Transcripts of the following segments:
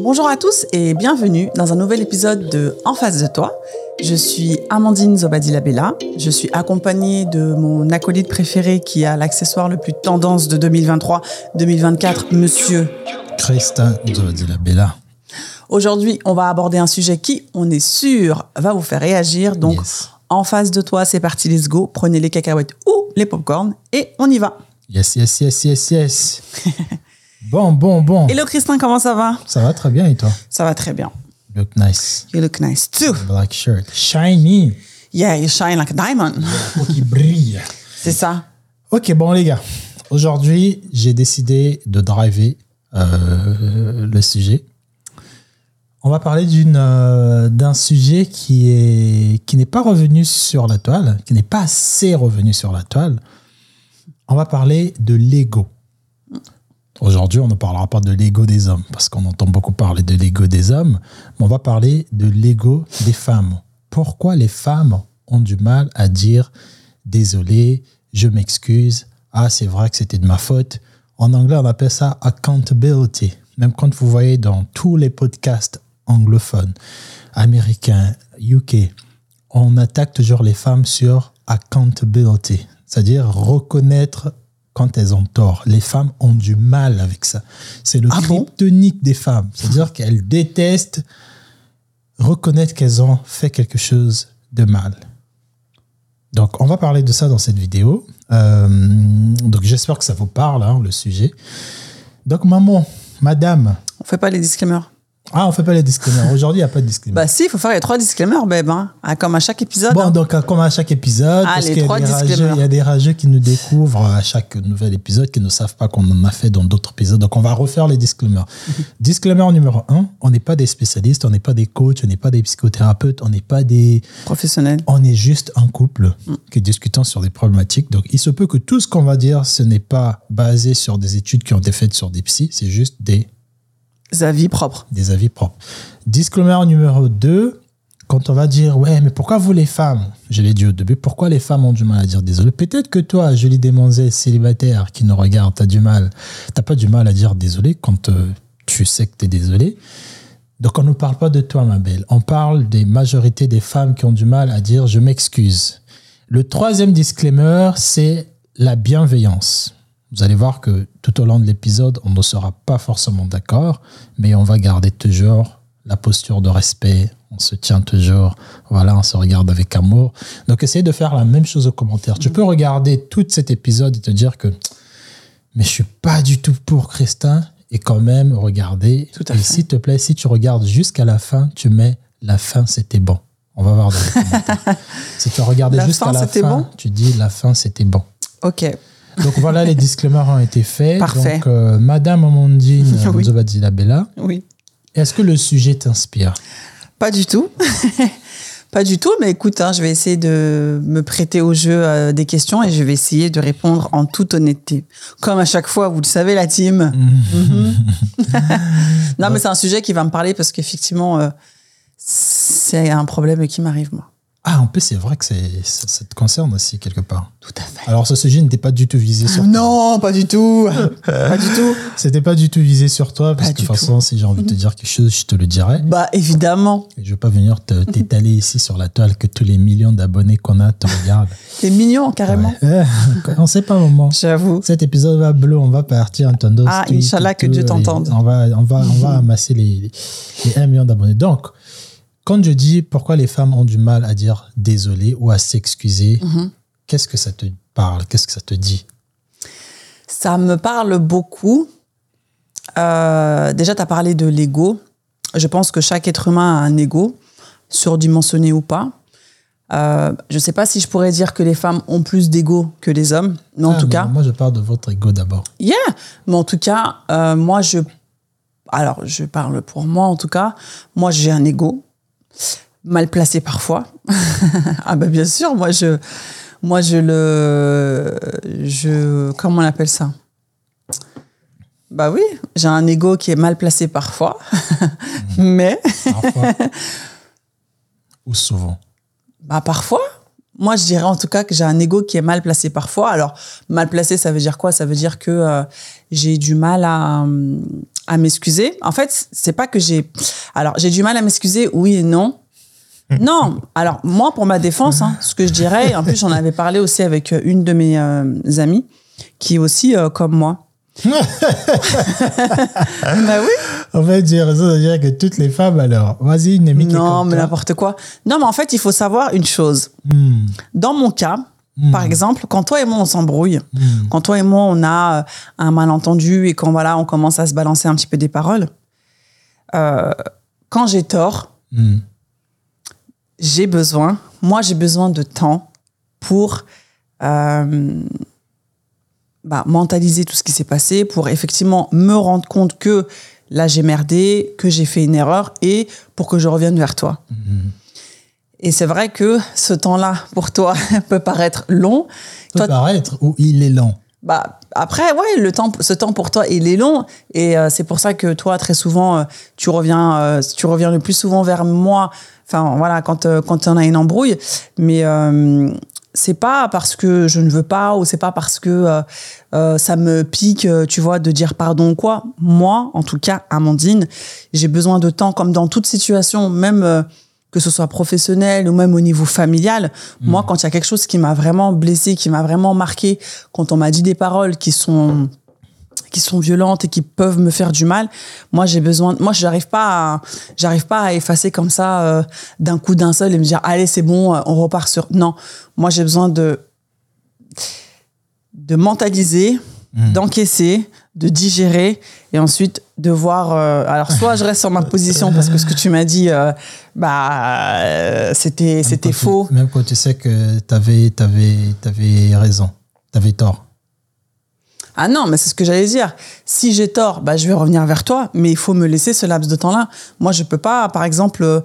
Bonjour à tous et bienvenue dans un nouvel épisode de En face de toi. Je suis Amandine Zobadila-Bella. Je suis accompagnée de mon acolyte préféré qui a l'accessoire le plus tendance de 2023-2024, monsieur Christin Zobadila-Bella. Aujourd'hui, on va aborder un sujet qui, on est sûr, va vous faire réagir. Donc, Yes. en face de toi, c'est parti, let's go. Prenez les cacahuètes ou les popcorns et on y va. Yes, yes, yes, yes, yes. bon, bon, bon. Hello Christin, comment ça va? Ça va très bien et toi? Ça va très bien. Look nice. You look nice too. Black shirt. Shiny. Yeah, you shine like a diamond. Peau qui brille. C'est ça. Ok, bon les gars. Aujourd'hui, j'ai décidé de driver euh, le sujet. On va parler d'une euh, d'un sujet qui est qui n'est pas revenu sur la toile, qui n'est pas assez revenu sur la toile. On va parler de l'ego. Aujourd'hui, on ne parlera pas de l'ego des hommes parce qu'on entend beaucoup parler de l'ego des hommes, mais on va parler de l'ego des femmes. Pourquoi les femmes ont du mal à dire désolé, je m'excuse, ah c'est vrai que c'était de ma faute. En anglais, on appelle ça accountability. Même quand vous voyez dans tous les podcasts anglophones, américains, UK, on attaque toujours les femmes sur accountability, c'est-à-dire reconnaître quand elles ont tort. Les femmes ont du mal avec ça. C'est le Ah bon kryptonique des femmes, c'est-à-dire qu'elles détestent reconnaître qu'elles ont fait quelque chose de mal. Donc, on va parler de ça dans cette vidéo. Euh, donc, j'espère que ça vous parle, hein, le sujet. Donc, maman, madame. On fait pas les disclaimers. Ah, on fait pas les disclaimers. Aujourd'hui, il n'y a pas de disclaimer. Bah si, il faut faire les trois disclaimers, babe. hein. Ah, comme à chaque épisode. Bon, hein. donc, euh, comme à chaque épisode, Ah, parce qu'il y, y a des rageux qui nous découvrent à chaque nouvel épisode, qui ne savent pas qu'on en a fait dans d'autres épisodes. Donc, on va refaire les disclaimers. disclaimer numéro un, on n'est pas des spécialistes, on n'est pas des coachs, on n'est pas des psychothérapeutes, on n'est pas des... Professionnel. On est juste un couple qui discutant sur des problématiques. Donc, il se peut que tout ce qu'on va dire, ce n'est pas basé sur des études qui ont été faites sur des psys, c'est juste des Avis propres. des avis propres. Disclaimer numéro 2, quand on va dire, ouais, mais pourquoi vous les femmes? Je l'ai dit au début, pourquoi les femmes ont du mal à dire désolé? Peut-être que toi, jolie demoiselle célibataire qui nous regarde, t'as du mal, t'as pas du mal à dire désolé quand euh, tu sais que t'es désolé. Donc on ne parle pas de toi, ma belle. On parle des majorités des femmes qui ont du mal à dire je m'excuse. Le troisième disclaimer, c'est la bienveillance. Vous allez voir que tout au long de l'épisode, on ne sera pas forcément d'accord, mais on va garder toujours la posture de respect. On se tient toujours, voilà, on se regarde avec amour. Donc essayez de faire la même chose aux commentaires. Tu peux regarder tout cet épisode et te dire que, mais je suis pas du tout pour Christin, et quand même regarder. Tout à et s'il te plaît, si tu regardes jusqu'à la fin, tu mets la fin, c'était bon. On va voir dans les commentaires. si tu La jusqu'à la fin, bon? tu dis la fin, c'était bon. Ok. Donc voilà, les disclaimers ont été faits. Parfait. Donc, euh, Madame Amandine Oui. Nzobadzila Bella, Oui. est-ce que le sujet t'inspire? Pas du tout. pas du tout, mais écoute, hein, je vais essayer de me prêter au jeu euh, des questions et je vais essayer de répondre en toute honnêteté. Comme à chaque fois, vous le savez, la team. Mhm. non, mais c'est un sujet qui va me parler parce qu'effectivement, euh, c'est un problème qui m'arrive, moi. Ah, en plus, c'est vrai que ça, ça te concerne aussi quelque part. Tout à fait. Alors, ce sujet n'était pas du tout visé sur toi. Non, pas du tout. pas du tout. C'était pas du tout visé sur toi, parce Pas que de toute façon, si j'ai envie de te dire quelque chose, je te le dirais. Bah, évidemment. Et je vais pas venir t'étaler ici sur la toile que tous les millions d'abonnés qu'on a te regardent. C'est mignon, carrément. Eh, on sait pas moment. J'avoue. Cet épisode va bleu, on va partir en Tondo Ah, Inch'Allah, que Dieu t'entende. On va, on va, on va amasser les, les 1 million d'abonnés. Donc, quand je dis pourquoi les femmes ont du mal à dire désolé ou à s'excuser, Mhm. qu'est-ce que ça te parle? Qu'est-ce que ça te dit? Ça me parle beaucoup. Euh, déjà, tu as parlé de l'ego. Je pense que chaque être humain a un ego, surdimensionné ou pas. Euh, je ne sais pas si je pourrais dire que les femmes ont plus d'ego que les hommes, mais en Ah, tout mais cas, Moi, je parle de votre ego d'abord. yeah. Mais en tout cas, euh, moi, je. Alors, je parle pour moi, en tout cas. Moi, j'ai un ego, mal placé parfois. ah, ben, bien sûr, moi, je. Moi, je le. Je. Comment on appelle ça? Bah oui, j'ai un ego qui est mal placé parfois. Mais. Parfois. ou souvent. Bah parfois. Moi, je dirais en tout cas que j'ai un ego qui est mal placé parfois. Alors, mal placé, ça veut dire quoi? Ça veut dire que euh, j'ai du mal à, euh, à m'excuser. En fait, c'est pas que j'ai. Alors, j'ai du mal à m'excuser, oui et non. Non, alors moi, pour ma défense, hein, ce que je dirais, en plus j'en avais parlé aussi avec euh, une de mes euh, amies, qui est aussi euh, comme moi. bah oui. En fait, j'ai raison de dire que toutes les femmes, alors, vas-y, une amie qui est Non, mais n'importe quoi. Non, mais en fait, il faut savoir une chose. Hmm, Dans mon cas, hmm, par exemple, quand toi et moi on s'embrouille, hmm. quand toi et moi on a euh, un malentendu et quand voilà on commence à se balancer un petit peu des paroles, euh, quand j'ai tort, Hmm. j'ai besoin, moi j'ai besoin de temps pour euh, bah, mentaliser tout ce qui s'est passé, pour effectivement me rendre compte que là j'ai merdé, que j'ai fait une erreur et pour que je revienne vers toi. Et c'est vrai que ce temps-là pour toi peut paraître long. peut Toi, paraître ou il est lent. bah après ouais le temps ce temps pour toi il est long et euh, c'est pour ça que toi très souvent euh, tu reviens euh, tu reviens le plus souvent vers moi enfin voilà quand euh, quand on a une embrouille mais euh, c'est pas parce que je ne veux pas ou c'est pas parce que ça me pique tu vois de dire pardon ou quoi moi en tout cas Amandine j'ai besoin de temps comme dans toute situation même euh, que ce soit professionnel ou même au niveau familial, moi, quand il y a quelque chose qui m'a vraiment blessé, qui m'a vraiment marqué, quand on m'a dit des paroles qui sont qui sont violentes et qui peuvent me faire du mal, moi j'ai besoin, moi j'arrive pas, à, j'arrive pas à effacer comme ça euh, d'un coup d'un seul et me dire allez c'est bon, euh, on repart sur. Non, moi j'ai besoin de de mentaliser, Hmm. d'encaisser, de digérer et ensuite de voir. euh, alors soit je reste sur ma position parce que ce que tu m'as dit, euh, bah euh, c'était tu- faux. même quand tu sais que tu avais, avais, raison, tu avais tort. Ah non, mais c'est ce que j'allais dire. Si j'ai tort, bah, je vais revenir vers toi, mais il faut me laisser ce laps de temps-là. Moi, je peux pas, par exemple,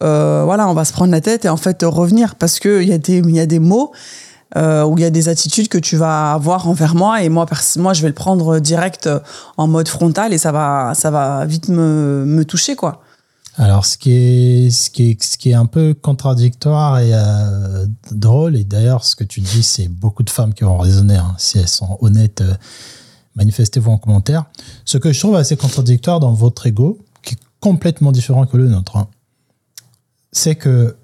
voilà, on va se prendre la tête et en fait revenir parce que il y a des, il y a des mots euh, ou il y a des attitudes que tu vas avoir envers moi et moi, moi, je vais le prendre direct euh, en mode frontal et ça va, ça va vite me, me toucher, quoi. Alors, ce qui est, ce qui est, ce qui est un peu contradictoire et euh, drôle, et d'ailleurs, ce que tu dis, c'est beaucoup de femmes qui vont raisonner, hein. si elles sont honnêtes, euh, manifestez-vous en commentaire. Ce que je trouve assez contradictoire dans votre ego, qui est complètement différent que le nôtre, hein, c'est que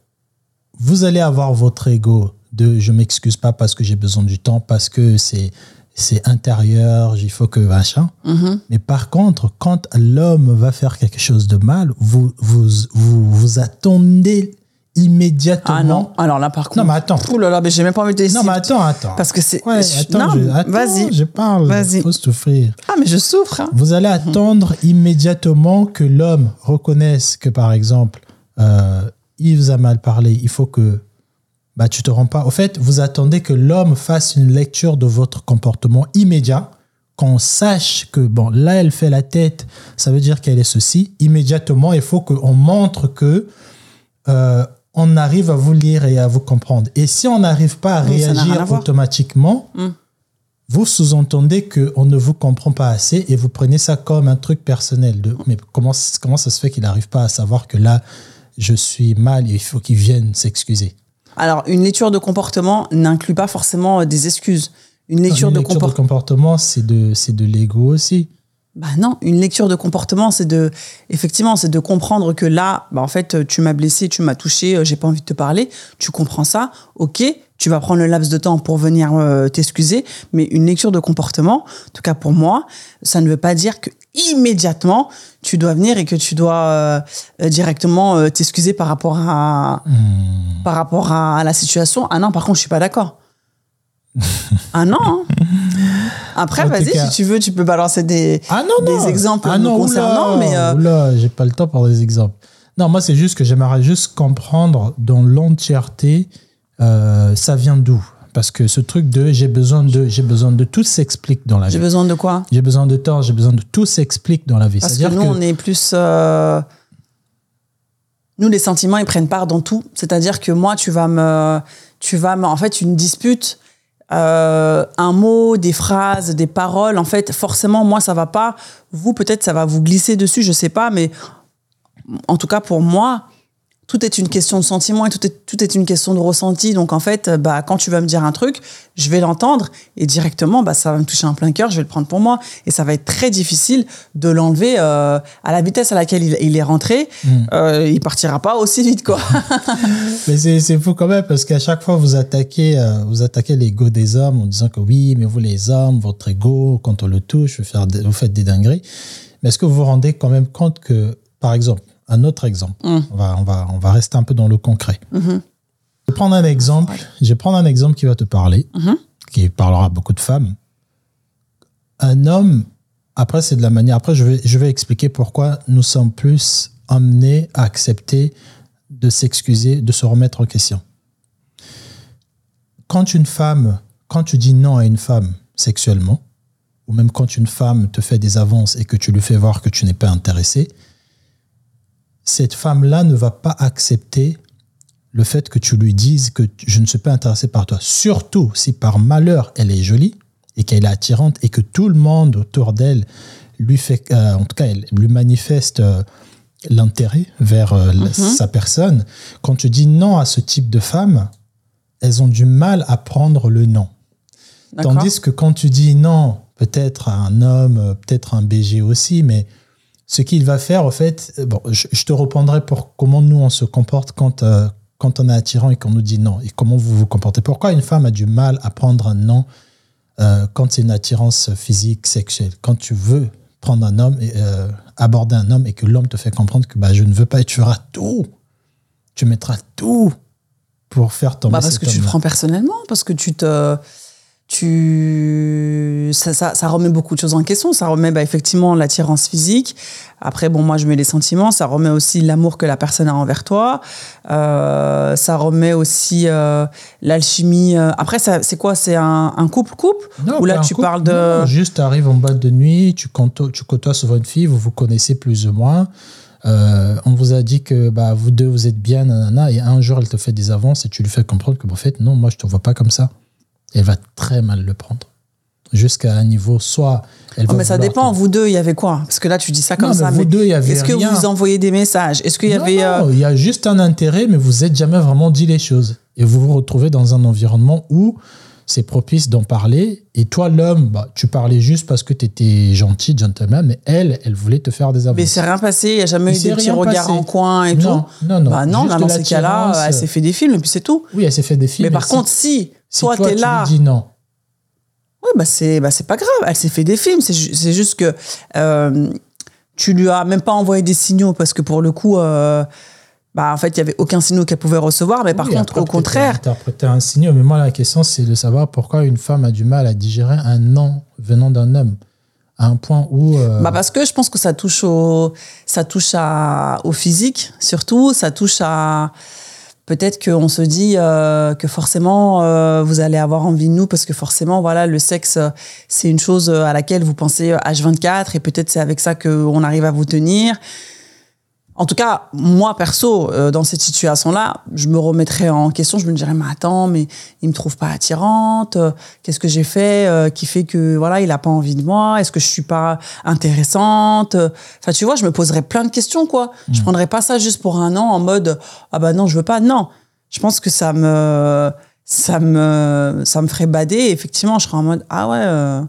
vous allez avoir votre ego de je m'excuse pas parce que j'ai besoin du temps, parce que c'est c'est intérieur, il faut que machin. Mhm. Mais par contre, quand l'homme va faire quelque chose de mal, vous vous, vous, vous attendez immédiatement. Ah non, alors là, par contre. Non, mais attends. Ouh là là, mais j'ai même pas envie de Non, mais attends, attends. Parce que c'est. Ouais, attends, je, attends, vas-y. je parle. Vas-y. faut souffrir. Ah, mais je souffre. hein. Vous allez attendre immédiatement que l'homme reconnaisse que, par exemple, euh, il vous a mal parlé. Il faut que bah, tu te rends pas. Au fait, vous attendez que l'homme fasse une lecture de votre comportement immédiat, qu'on sache que, bon, là, elle fait la tête, ça veut dire qu'elle est ceci. Immédiatement, il faut qu'on montre que euh, on arrive à vous lire et à vous comprendre. Et si on n'arrive pas à Oui, réagir automatiquement, Mm. vous sous-entendez qu'on ne vous comprend pas assez et vous prenez ça comme un truc personnel. De, mais comment, comment ça se fait qu'il n'arrive pas à savoir que là, je suis mal et il faut qu'il vienne s'excuser? Alors, une lecture de comportement n'inclut pas forcément euh, des excuses. Une lecture, Une de, lecture de comportement. comportement, c'est de, c'est de l'ego aussi. Bah non, une lecture de comportement, c'est de, effectivement, c'est de comprendre que là, bah en fait, tu m'as blessé, tu m'as touché, euh, j'ai pas envie de te parler. Tu comprends ça, ok. Tu vas prendre le laps de temps pour venir euh, t'excuser, mais une lecture de comportement, en tout cas pour moi, ça ne veut pas dire que immédiatement tu dois venir et que tu dois euh, euh, directement euh, t'excuser par rapport à Hmm. par rapport à, à la situation. Ah non, par contre, je suis pas d'accord. ah non. hein. Après, vas-y, si tu veux, tu peux balancer des, Ah non, des non. exemples ah non, concernant, oula, mais euh, oula, j'ai pas le temps pour des exemples. Non, moi, c'est juste que j'aimerais juste comprendre dans l'entièreté, ça vient d'où? Parce que ce truc de j'ai besoin de, j'ai besoin de tout s'explique dans la j'ai vie. besoin de quoi? J'ai besoin de temps, j'ai besoin de tout s'explique dans la vie. Parce que nous, que on est plus. euh, Nous, les sentiments, ils prennent part dans tout. C'est-à-dire que moi, tu vas me. Tu vas me. En fait, une dispute, euh, un mot, des phrases, des paroles, en fait, forcément, moi, ça va pas. Vous, peut-être, ça va vous glisser dessus, je sais pas, mais en tout cas, pour moi, tout est une question de sentiment et tout est, tout est une question de ressenti. Donc en fait, bah, quand tu vas me dire un truc, je vais l'entendre et directement, bah, ça va me toucher un plein cœur, je vais le prendre pour moi. Et ça va être très difficile de l'enlever euh, à la vitesse à laquelle il, est rentré. Mm. Euh, il partira pas aussi vite, quoi. mais c'est fou quand même parce qu'à chaque fois, vous attaquez, euh, vous attaquez l'ego des hommes en disant que oui, mais vous les hommes, votre ego, quand on le touche, vous faites des dingueries. Mais est-ce que vous vous rendez quand même compte que, par exemple, un autre exemple. Mm. On, va, on, va, on va rester un peu dans le concret. Mm-hmm. Je vais prendre un exemple. Je vais prendre un exemple qui va te parler, mm-hmm. qui parlera à beaucoup de femmes. Un homme, après, c'est de la manière. Après, je vais, je vais expliquer pourquoi nous sommes plus amenés à accepter de s'excuser, de se remettre en question. Quand une femme, quand tu dis non à une femme sexuellement, ou même quand une femme te fait des avances et que tu lui fais voir que tu n'es pas intéressé, cette femme-là ne va pas accepter le fait que tu lui dises que je ne suis pas intéressé par toi. Surtout si par malheur elle est jolie et qu'elle est attirante et que tout le monde autour d'elle lui fait, euh, en tout cas, elle lui manifeste euh, l'intérêt vers euh, mhm. sa personne. Quand tu dis non à ce type de femme, elles ont du mal à prendre le non. Tandis que quand tu dis non, peut-être à un homme, peut-être un BG aussi, mais ce qu'il va faire, en fait, euh, bon, je, te reprendrai pour comment nous on se comporte quand, euh, quand on est attirant et qu'on nous dit non, et comment vous vous comportez. Pourquoi une femme a du mal à prendre un non euh, quand c'est une attirance physique, sexuelle? Quand tu veux prendre un homme, et, aborder un homme et que l'homme te fait comprendre que bah, je ne veux pas et tu feras tout, tu mettras tout pour faire tomber bah Parce que tu le prends personnellement, parce que tu te tu ça, ça, remet beaucoup de choses en question. Ça remet bah, effectivement l'attirance physique. Après bon moi je mets les sentiments. Ça remet aussi l'amour que la personne a envers toi. Euh, ça remet aussi euh, l'alchimie euh, après c'est quoi? C'est un, couple couple? Ou là tu parles de non, juste arrives en boîte de nuit tu tu côtoies souvent une fille vous vous connaissez plus ou moins. On vous a dit que bah, vous deux vous êtes bien nanana, et un jour elle te fait des avances et tu lui fais comprendre que en fait non moi je te vois pas comme ça elle va très mal le prendre. Jusqu'à un niveau, soit. Elle oh, mais ça dépend, vous deux, il y avait quoi? Parce que là, tu dis ça comme ça. Mais vous deux, il y avait. Est-ce que vous envoyez des messages? Est-ce qu'il y avait. Non, euh, il y a juste un intérêt, mais vous n'êtes jamais vraiment dit les choses. Et vous vous retrouvez dans un environnement où c'est propice d'en parler. Et toi, l'homme, bah, tu parlais juste parce que tu étais gentil, gentleman, mais elle, elle voulait te faire des avances. Mais c'est rien passé, il n'y a jamais eu des petits regards en coin et tout. Non, non, non. Bah non, dans ces cas-là, elle s'est fait des films et puis c'est tout. Oui, elle s'est fait des films. Mais par contre, si si toi, tu là. dis non. Oui, bah c'est bah pas grave. Elle s'est fait des films. C'est juste que euh, tu lui as même pas envoyé des signaux parce que pour le coup, euh, bah en fait, il y avait aucun signal qu'elle pouvait recevoir. Mais par contre, au contraire. Interpréter un signal. Mais moi, la question, c'est de savoir pourquoi une femme a du mal à digérer un non venant d'un homme à un point où euh, bah parce que je pense que ça touche au ça touche à au physique surtout ça touche à peut-être qu'on se dit euh, que forcément euh, vous allez avoir envie de nous parce que forcément voilà le sexe c'est une chose à laquelle vous pensez H24 et peut-être c'est avec ça qu'on arrive à vous tenir en tout cas, moi perso, euh, dans cette situation-là, je me remettrais en question. Je me dirais, mais attends, mais il me trouve pas attirante. Euh, qu'est-ce que j'ai fait euh, qui fait que voilà, il a pas envie de moi? Est-ce que je suis pas intéressante? Enfin, tu vois, je me poserais plein de questions, quoi. Je Je hmm. prendrais pas ça juste pour un an en mode ah bah non, je veux pas. Non, je pense que ça me ça me ça me ferait bader. effectivement, je serais en mode ah ouais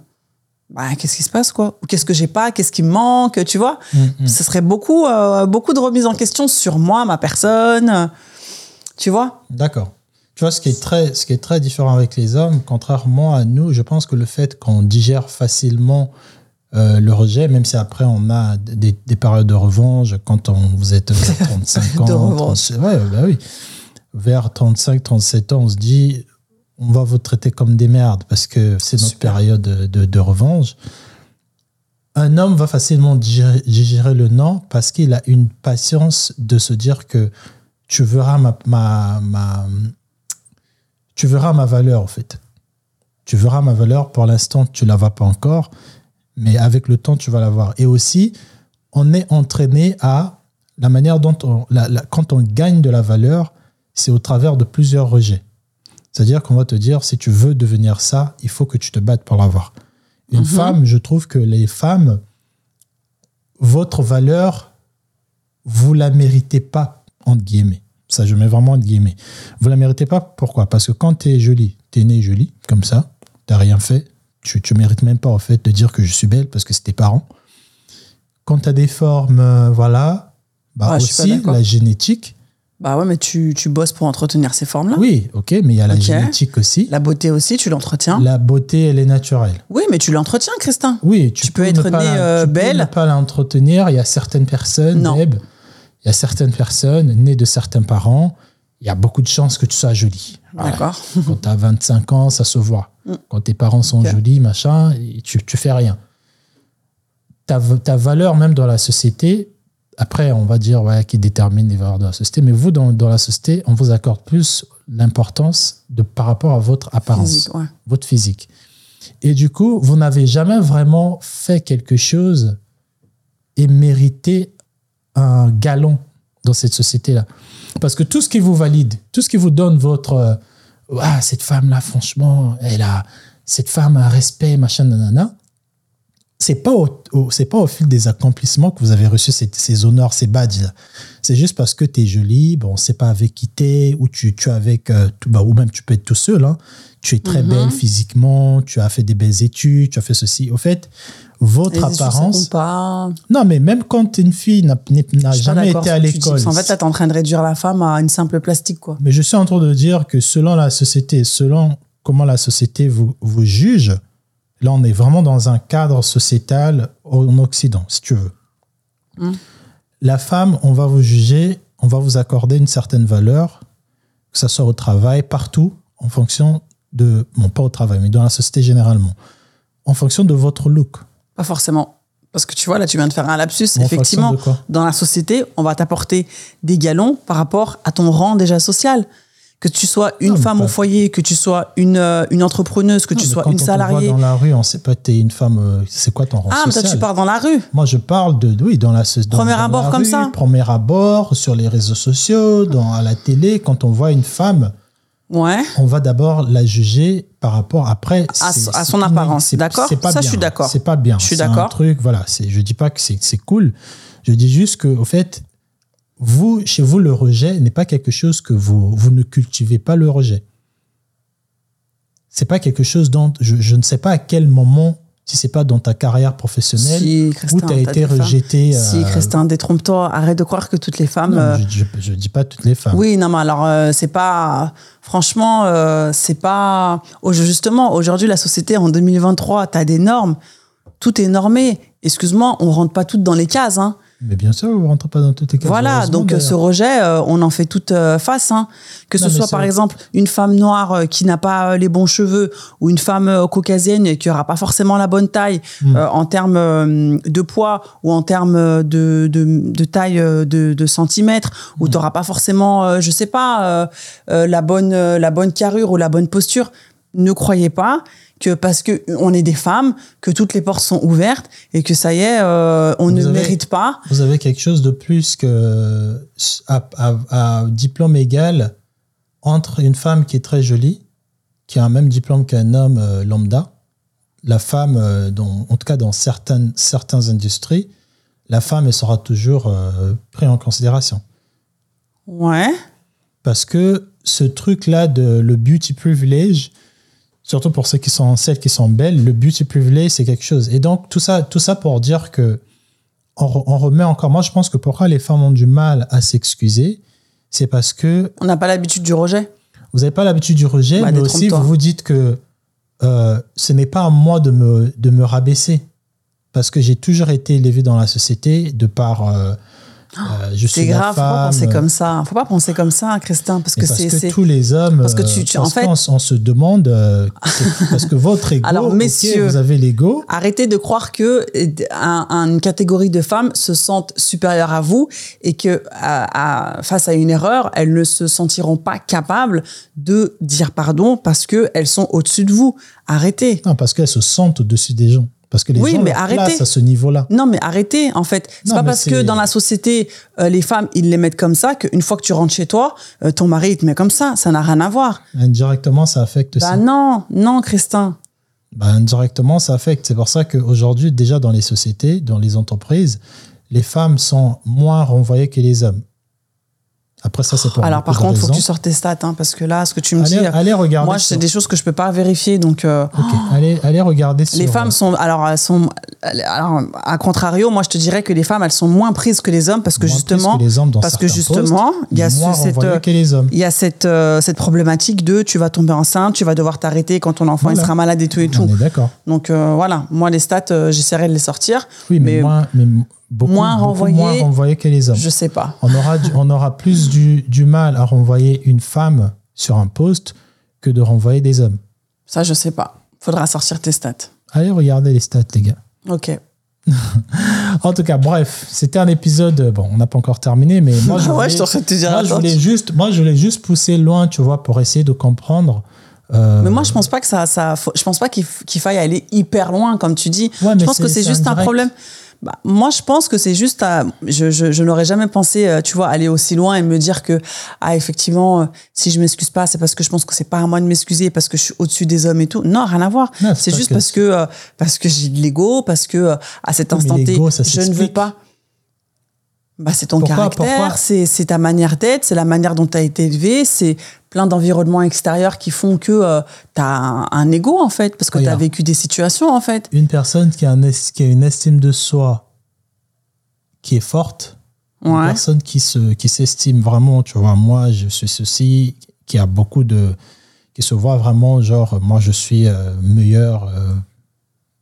bah, qu'est-ce qui se passe quoi? Qu'est-ce que j'ai pas? Qu'est-ce qui me manque Tu vois? Mm. Ce serait beaucoup, euh, beaucoup de remises en question sur moi, ma personne. Tu vois? D'accord. Tu vois, ce qui, est très, ce qui est très différent avec les hommes, contrairement à nous, je pense que le fait qu'on digère facilement euh, le rejet, même si après on a des, périodes de revanche, quand on, vous êtes vers 35 ans, ouais, bah oui, vers 35, 37 ans, on se dit, on va vous traiter comme des merdes parce que c'est notre période de, revanche. Un homme va facilement digérer, le non parce qu'il a une patience de se dire que tu verras ma, ma, tu verras ma valeur en fait. Tu verras ma valeur. Pour l'instant, tu la vois pas encore, mais avec le temps, tu vas la voir. Et aussi, on est entraîné à la manière dont on, quand on gagne de la valeur, c'est au travers de plusieurs rejets. C'est-à-dire qu'on va te dire, si tu veux devenir ça, il faut que tu te battes pour l'avoir. Une mhm. femme, je trouve que les femmes, votre valeur, vous la méritez pas, entre guillemets. Ça, je mets vraiment entre guillemets. Vous la méritez pas. Pourquoi? Parce que quand tu es jolie, tu es née jolie, comme ça, tu n'as rien fait. Tu ne mérites même pas, en fait, de dire que je suis belle parce que c'est tes parents. Quand tu as des formes, euh, voilà, bah Ah, aussi la génétique. Bah ouais, mais tu, tu bosses pour entretenir ces formes-là. Oui, ok, mais il y a la génétique aussi. La beauté aussi, tu l'entretiens. La beauté, elle est naturelle. Oui, mais tu l'entretiens, Christin. Oui, Tu peux être née, euh, tu peux belle. ne pas l'entretenir. Il y a certaines personnes, Non. Deb, il y a certaines personnes nées de certains parents. Il y a beaucoup de chances que tu sois jolie. Voilà. D'accord. Quand tu as 25 ans, ça se voit. Mm. Quand tes parents sont jolis, machin, tu, tu fais rien. Ta, ta valeur même dans la société, après, on va dire ouais, qui détermine les valeurs de la société, mais vous, dans, dans la société, on vous accorde plus l'importance de par rapport à votre apparence Physique, ouais. votre physique. Et du coup, vous n'avez jamais vraiment fait quelque chose et mérité un galon dans cette société-là. Parce que tout ce qui vous valide, tout ce qui vous donne votre euh, ah cette femme-là, franchement, elle a cette femme a un respect, machin, nanana. C'est pas au, au- c'est pas au fil des accomplissements que vous avez reçu ces, ces honneurs, ces badges. C'est juste parce que tu es jolie, bon, c'est pas avec qui t'es, ou tu, tu es avec, euh, tout- bah, ou même tu peux être tout seul. hein. Tu es très Mhm. belle physiquement, tu as fait des belles études, tu as fait ceci. Au fait, votre Les apparence. pas. Non, mais même quand une fille n'a jamais été à l'école. qu'en fait, là, t'es en train de réduire la femme à une simple plastique, quoi. Mais je suis en train de dire que selon la société, selon comment la société vous, vous juge, là, on est vraiment dans un cadre sociétal en Occident, si tu veux. Mm. La femme, on va vous juger, on va vous accorder une certaine valeur, que ce soit au travail, partout, en fonction de, bon, pas au travail, mais dans la société généralement, en fonction de votre look. Pas forcément. Parce que tu vois, là, tu viens de faire un lapsus. En Effectivement, dans la société, on va t'apporter des galons par rapport à ton rang déjà social. Que tu sois une Non, femme au foyer, que tu sois une, euh, une entrepreneuse, que Non, tu sois quand une on te salariée. voit dans la rue, on sait pas, t'es une femme, euh, c'est quoi ton rang Ah, mais toi, social tu pars dans la rue. Moi, je parle de, oui, dans la dans, Premier dans abord la comme rue, ça. Premier abord, sur les réseaux sociaux, dans, à la télé. Quand on voit une femme, Ouais. on va d'abord la juger par rapport après À c'est- son- à c'est son iné- apparence, c'est- d'accord c'est pas Ça, je bien. suis d'accord. C'est pas bien. Je suis C'est un d'accord. truc, voilà. C'est, je dis pas que c'est, c'est cool. Je dis juste que, au fait, vous, chez vous, le rejet n'est pas quelque chose que vous, vous ne cultivez pas le rejet. C'est pas quelque chose dont je, je ne sais pas à quel moment, si c'est pas dans ta carrière professionnelle, Si, où tu as été rejeté. Si, euh, Christin, détrompe-toi. Arrête de croire que toutes les femmes. non, euh, je, je dis pas toutes les femmes. Oui, non, mais alors, euh, c'est pas. Franchement, euh, c'est pas. Justement, aujourd'hui, la société, en 2023, tu as des normes. Tout est normé. Excuse-moi, on rentre pas toutes dans les cases. Hein. Mais bien sûr, vous ne rentrez pas dans toutes les cases. Voilà, donc euh, ce rejet, euh, on en fait toute euh, face. Hein. Que ce Non, soit par exemple une femme noire euh, qui n'a pas les bons cheveux ou une femme caucasienne qui aura pas forcément la bonne taille Mm. euh, en termes de poids ou en termes de, de, de taille de, de centimètres Mm. où tu n'auras pas forcément, je sais pas, la, bonne, la bonne carrure ou la bonne posture. Ne croyez pas que parce que on est des femmes, que toutes les portes sont ouvertes et que ça y est, euh, on Vous ne avez- mérite pas. Vous avez quelque chose de plus que à, à- à diplôme égal entre une femme qui est très jolie, qui a un même diplôme qu'un homme euh, lambda. La femme, euh, dans- en tout cas dans certaines, certaines industries, la femme elle sera toujours euh, prise en considération. Ouais. Parce que ce truc-là de le beauty privilege, surtout pour ceux qui sont celles qui sont belles, le beauty privilege c'est quelque chose. Et donc tout ça, tout ça pour dire que on, re- on remet encore. Moi, je pense que pourquoi les femmes ont du mal à s'excuser, c'est parce que On n'a pas l'habitude du rejet. vous n'avez pas l'habitude du rejet, Bah, mais aussi vous vous dites que euh, ce n'est pas à moi de me, de me rabaisser. Parce que j'ai toujours été élevé dans la société de par. euh, euh, je suis C'est grave, faut pas femme, penser comme ça. Faut pas penser comme ça, Christin, parce que c'est. tous les hommes, Parce que tu- euh, en fait- on se demande, euh, parce que votre ego, Alors, messieurs, vous avez l'ego, Arrêtez de croire que un- un- une catégorie de femmes se sentent supérieures à vous et que à- à- face à une erreur, elles ne se sentiront pas capables de dire pardon parce que elles sont au-dessus de vous. Arrêtez. non, parce qu'elles se sentent au-dessus des gens. Parce que les Oui, gens mais arrêtez. à ce niveau-là. Non, mais arrêtez, en fait. C'est Non, pas parce que dans la société, euh, les femmes, ils les mettent comme ça qu'une fois que tu rentres chez toi, euh, ton mari, il te met comme ça. Ça n'a rien à voir. Indirectement, ça affecte Bah ça. non, non, Christin. Bah, indirectement, ça affecte. C'est pour ça qu'aujourd'hui, déjà dans les sociétés, dans les entreprises, les femmes sont moins renvoyées que les hommes. Après, ça, c'est pour Alors, par contre, il faut que tu sortes tes stats, hein, parce que là, ce que tu me Allez, dis, allez regarder. moi, c'est des choses que je peux pas vérifier. Donc, euh, Ok, allez, allez regarder sur. les femmes sont, alors, elles sont, alors, à contrario, moi, je te dirais que les femmes, elles sont moins prises que les hommes, parce que moins justement, que les hommes dans parce que justement, il y a ce- cette, euh, il y a cette, euh, cette problématique de tu vas tomber enceinte, tu vas devoir t'arrêter quand ton enfant il sera malade et tout et tout. D'accord. Donc euh, voilà, moi les stats, euh, j'essaierai de les sortir. Oui, mais, Mais moins, mais beaucoup, moins beaucoup moins que les hommes. Je sais pas. On aura, du- on aura plus du, du mal à renvoyer une femme sur un poste que de renvoyer des hommes. Ça, je sais pas. Faudra sortir tes stats. Allez regarder les stats, les gars. Ok. En tout cas, bref, c'était un épisode. Bon, on n'a pas encore terminé, mais moi, je ouais, voulais, je de te dire, moi, je voulais juste, moi, je voulais juste pousser loin, tu vois, pour essayer de comprendre. euh, Mais moi, je pense pas que ça, ça je pense pas qu'il faille aller hyper loin, comme tu dis. Ouais, je pense que c'est- juste un problème. Bah, moi, je pense que c'est juste à, je, je, je n'aurais jamais pensé, euh, tu vois, aller aussi loin et me dire que, ah, effectivement, euh, si je m'excuse pas, c'est parce que je pense que c'est pas à moi de m'excuser parce que je suis au-dessus des hommes et tout. Non, rien à voir. C'est juste que- parce que, euh, parce que j'ai de l'ego, parce que, euh, à cet instant T, je ne veux pas. Bah, c'est ton Pourquoi- caractère, c'est c'est ta manière d'être, c'est la manière dont tu as été élevé, c'est plein d'environnements extérieurs qui font que tu as un, un ego en fait, parce que tu as vécu des situations en fait. Une personne qui a, un qui a une estime de soi qui est forte, une Ouais. personne qui se qui s'estime vraiment, tu vois, moi je suis ceci, qui a beaucoup de qui se voit vraiment genre moi je suis euh, meilleur euh,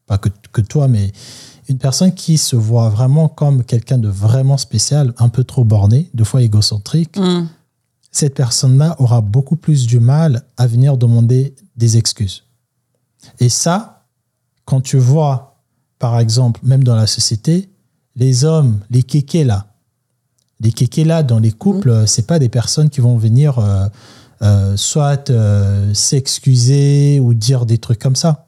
pas que, que toi mais une personne qui se voit vraiment comme quelqu'un de vraiment spécial, un peu trop borné, deux fois égocentrique, Mm. cette personne-là aura beaucoup plus du mal à venir demander des excuses. Et ça, quand tu vois, par exemple, même dans la société, les hommes, les kékés là, les kékés là dans les couples, euh, c'est pas des personnes qui vont venir euh, euh, soit euh, s'excuser ou dire des trucs comme ça.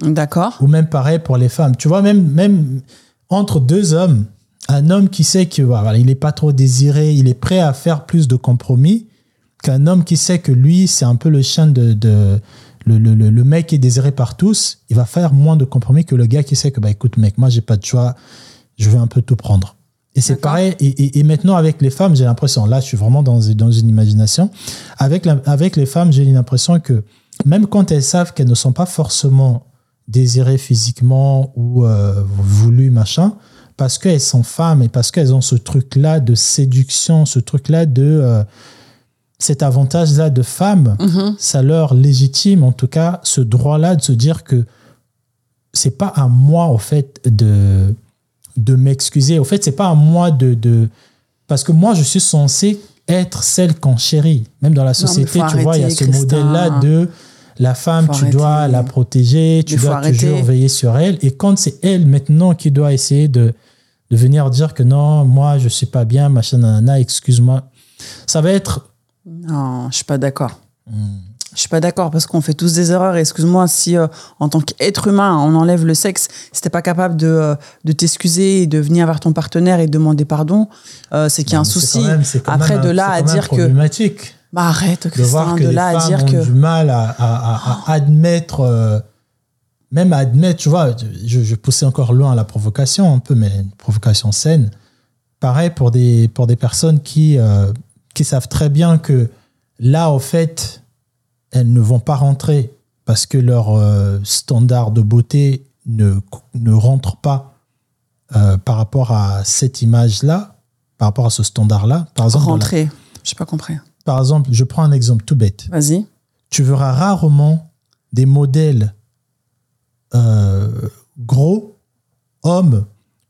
D'accord. Ou même pareil pour les femmes. Tu vois, même, même entre deux hommes, un homme qui sait que voilà, il n'est pas trop désiré, il est prêt à faire plus de compromis qu'un homme qui sait que lui, c'est un peu le chien de. de le, le, le, mec qui est désiré par tous, il va faire moins de compromis que le gars qui sait que, bah écoute, mec, moi, j'ai pas de choix, je vais un peu tout prendre. Et c'est pareil. Et, et, et maintenant, avec les femmes, j'ai l'impression, là, je suis vraiment dans, dans une imagination. Avec, la- avec les femmes, j'ai l'impression que même quand elles savent qu'elles ne sont pas forcément désirées physiquement ou euh, voulues, machin, parce qu'elles sont femmes et parce qu'elles ont ce truc-là de séduction, ce truc-là de. euh, cet avantage-là de femme, Mhm. ça leur légitime, en tout cas, ce droit-là de se dire que c'est pas à moi, au fait, de, de m'excuser. Au fait, c'est pas à moi de, de. Parce que moi, je suis censé être celle qu'on chérit. Même dans la société, tu vois, il y a ce modèle-là de la femme, Faut tu dois la protéger, tu dois arrêter. toujours veiller sur elle. Et quand c'est elle maintenant qui doit essayer de, de venir dire que non, moi, je suis pas bien, machin, nanana, excuse-moi, ça va être. Non, je suis pas d'accord. Hmm. Je suis pas d'accord parce qu'on fait tous des erreurs. Excuse-moi si, euh, en tant qu'être humain, on enlève le sexe, si t'es pas capable de, euh, de t'excuser et de venir vers ton partenaire et demander pardon, euh, c'est qu'il y a un souci. même- Après, même de là à dire que. problématique. Bah arrête, de voir que de les là à femmes dire ont que. du mal à, à- à- à admettre, euh, même à admettre, tu vois, je, je poussais encore loin la provocation un peu, mais une provocation saine. Pareil pour des, pour des personnes qui, euh, qui savent très bien que là, au fait, elles ne vont pas rentrer parce que leur euh, standard de beauté ne, ne rentre pas par rapport à cette image-là, par rapport à ce standard-là. Par exemple, dans la- Rentrer. J'ai pas compris. Par exemple, je prends un exemple tout bête Vas-y. tu verras rarement des modèles euh, gros, hommes,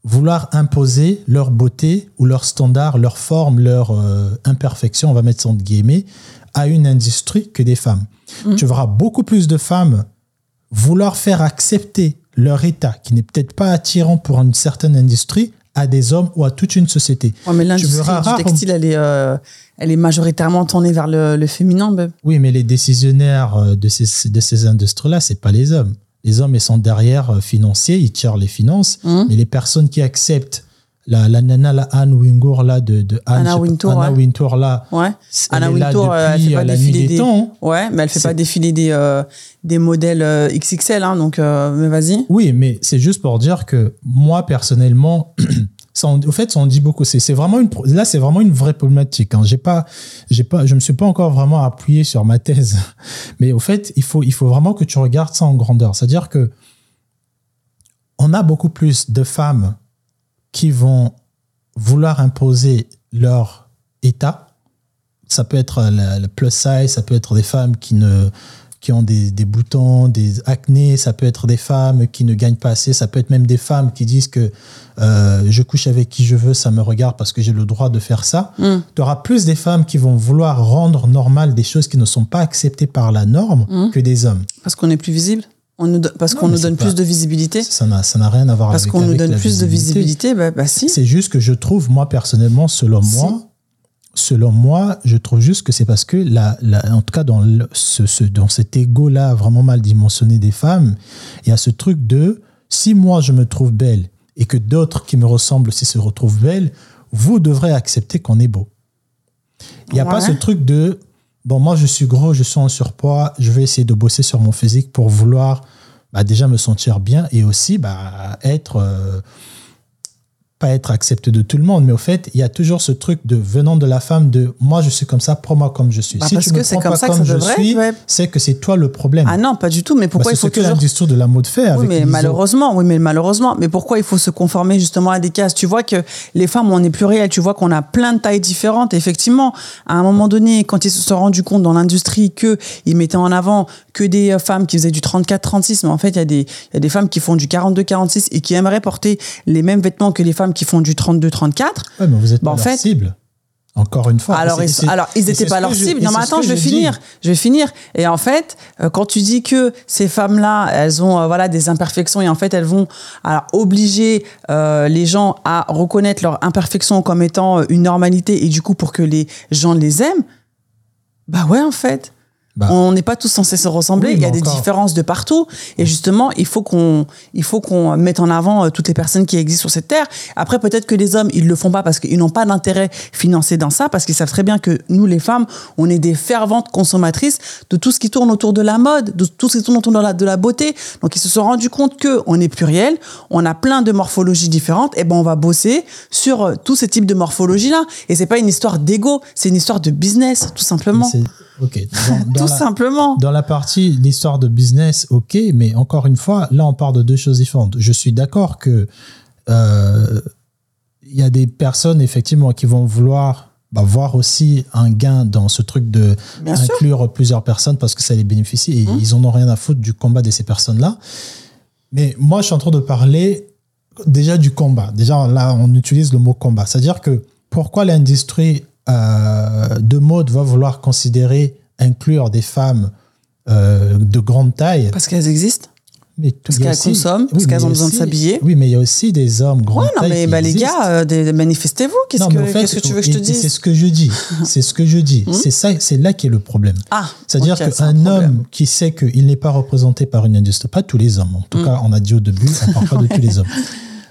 vouloir imposer leur beauté ou leur standard, leur forme, leur euh, imperfection, on va mettre ça entre guillemets, à une industrie que des femmes. Mhm. Tu verras beaucoup plus de femmes vouloir faire accepter leur état, qui n'est peut-être pas attirant pour une certaine industrie, à des hommes ou à toute une société. Ouais, mais l'industrie du textile, elle est, euh, elle est majoritairement tournée vers le, le féminin. Oui, mais les décisionnaires euh, de ces, de ces industries-là, c'est pas les hommes. Les hommes, ils sont derrière euh, financiers, ils tirent les finances. Mhm. Mais les personnes qui acceptent la, la nana, la Anne Wintour, là, de, de Anne, Anna Wintour, Anna ouais. Wintour, là, Ouais. elle Anna est là Wintour, euh, elle fait pas euh, la nuit défiler des des- temps. Ouais, mais elle fait pas défiler des, euh, des modèles euh, XXL, hein, donc euh, mais vas-y. Oui, mais c'est juste pour dire que moi, personnellement, Ça en- au fait, ça en dit beaucoup. C'est c'est vraiment une, là, c'est vraiment une vraie problématique. Hein. J'ai pas, j'ai pas, je me suis pas encore vraiment appuyé sur ma thèse. Mais au fait, il faut, il faut vraiment que tu regardes ça en grandeur. C'est-à-dire que on a beaucoup plus de femmes qui vont vouloir imposer leur état. Ça peut être la, la plus size, ça peut être des femmes qui ne qui ont des, des boutons, des acnés, ça peut être des femmes qui ne gagnent pas assez, ça peut être même des femmes qui disent que euh, je couche avec qui je veux, ça me regarde parce que j'ai le droit de faire ça. Mm. Tu auras plus des femmes qui vont vouloir rendre normal des choses qui ne sont pas acceptées par la norme Mm. que des hommes. Parce qu'on est plus visible on nous, do- Parce qu'on nous donne pas- plus de visibilité Ça n'a ça n'a rien à voir Parce avec qu'on nous donne plus de visibilité Bah, bah si. C'est juste que je trouve, moi personnellement, selon Si. moi, selon moi, je trouve juste que c'est parce que, la, la- en tout cas, dans, le- ce, ce- dans cet ego-là vraiment mal dimensionné des femmes, il y a ce truc de si moi je me trouve belle et que d'autres qui me ressemblent aussi se retrouvent belles, vous devrez accepter qu'on est beau. Il n'y a pas ce truc de bon, moi je suis gros, je suis en surpoids, je vais essayer de bosser sur mon physique pour vouloir bah, déjà me sentir bien et aussi bah, être. Pas être accepté de tout le monde, mais au fait, il y a toujours ce truc de venant de la femme de moi je suis comme ça, prends-moi comme je suis. Bah, si parce tu que me c'est prends comme pas ça que comme je devrait suis, ouais. c'est que c'est toi le problème. Ah non, pas du tout. Mais pourquoi Bah, il faut ce que toujours l'industrie de la mode fait Oui, avec mais malheureusement, oui, mais malheureusement. Mais pourquoi il faut se conformer justement à des cases? Tu vois que les femmes, on est pluriel. Tu vois qu'on a plein de tailles différentes. Effectivement, à un moment donné, quand ils se sont rendus compte dans l'industrie que ils mettaient en avant que des euh, femmes qui faisaient du 34-36, mais en fait, il y a des il y a des femmes qui font du 42-46 et qui aimeraient porter les mêmes vêtements que les femmes qui font du 32-34. Ouais, mais vous êtes Bah, pas en leur fait- cible. Encore une fois. Alors, ils, alors, ils et étaient c'est pas leur je- cible. Non, mais attends, je vais finir. Je vais finir. Et en fait, euh, quand tu dis que ces femmes-là, elles ont euh, voilà des imperfections et en fait, elles vont alors, obliger euh, les gens à reconnaître leurs imperfections comme étant une normalité et du coup pour que les gens les aiment. Bah ouais, en fait. Bah. On n'est pas tous censés se ressembler. Oui, il y a des encore. différences de partout. Et justement, il faut qu'on, il faut qu'on mette en avant euh, toutes les personnes qui existent sur cette terre. Après, peut-être que les hommes, ils le font pas parce qu'ils n'ont pas d'intérêt financier dans ça, parce qu'ils savent très bien que nous, les femmes, on est des ferventes consommatrices de tout ce qui tourne autour de la mode, de tout ce qui tourne autour de la, de la beauté. Donc, ils se sont rendus compte que on est pluriel, on a plein de morphologies différentes. Et ben, on va bosser sur euh, tous ces types de morphologies-là. Et c'est pas une histoire d'ego, c'est une histoire de business, tout simplement. Ok. Dans- dans Tout la- simplement. Dans la partie l'histoire de business, ok, mais encore une fois, là on parle de deux choses différentes. Je suis d'accord que euh, il y a des personnes effectivement qui vont vouloir bah, voir aussi un gain dans ce truc de Bien sûr. Mmh. inclure plusieurs personnes parce que ça les bénéficie et ils en ont rien à foutre du combat de ces personnes-là. Mais moi, je suis en train de parler déjà du combat. Déjà, là, on utilise le mot combat. C'est-à-dire que pourquoi l'industrie euh, de mode va vouloir considérer inclure des femmes euh, de grande taille Parce qu'elles existent. mais tout- Parce qu'elles consomment, parce mais qu'elles ont besoin de s'habiller. Oui, mais il y a aussi des hommes grande Ouais, non, taille mais qui bah, les gars, euh, des- manifestez-vous. Qu'est-ce que, fait, tu veux que je te et C'est dise ce que je dis. C'est ce que je dis. C'est ça, c'est là qui est le problème. Ah, C'est-à-dire qu'un homme qui sait qu'il n'est pas représenté par une industrie, pas tous les hommes, en Mm. tout cas, on a dit au début, on parle pas de tous les hommes.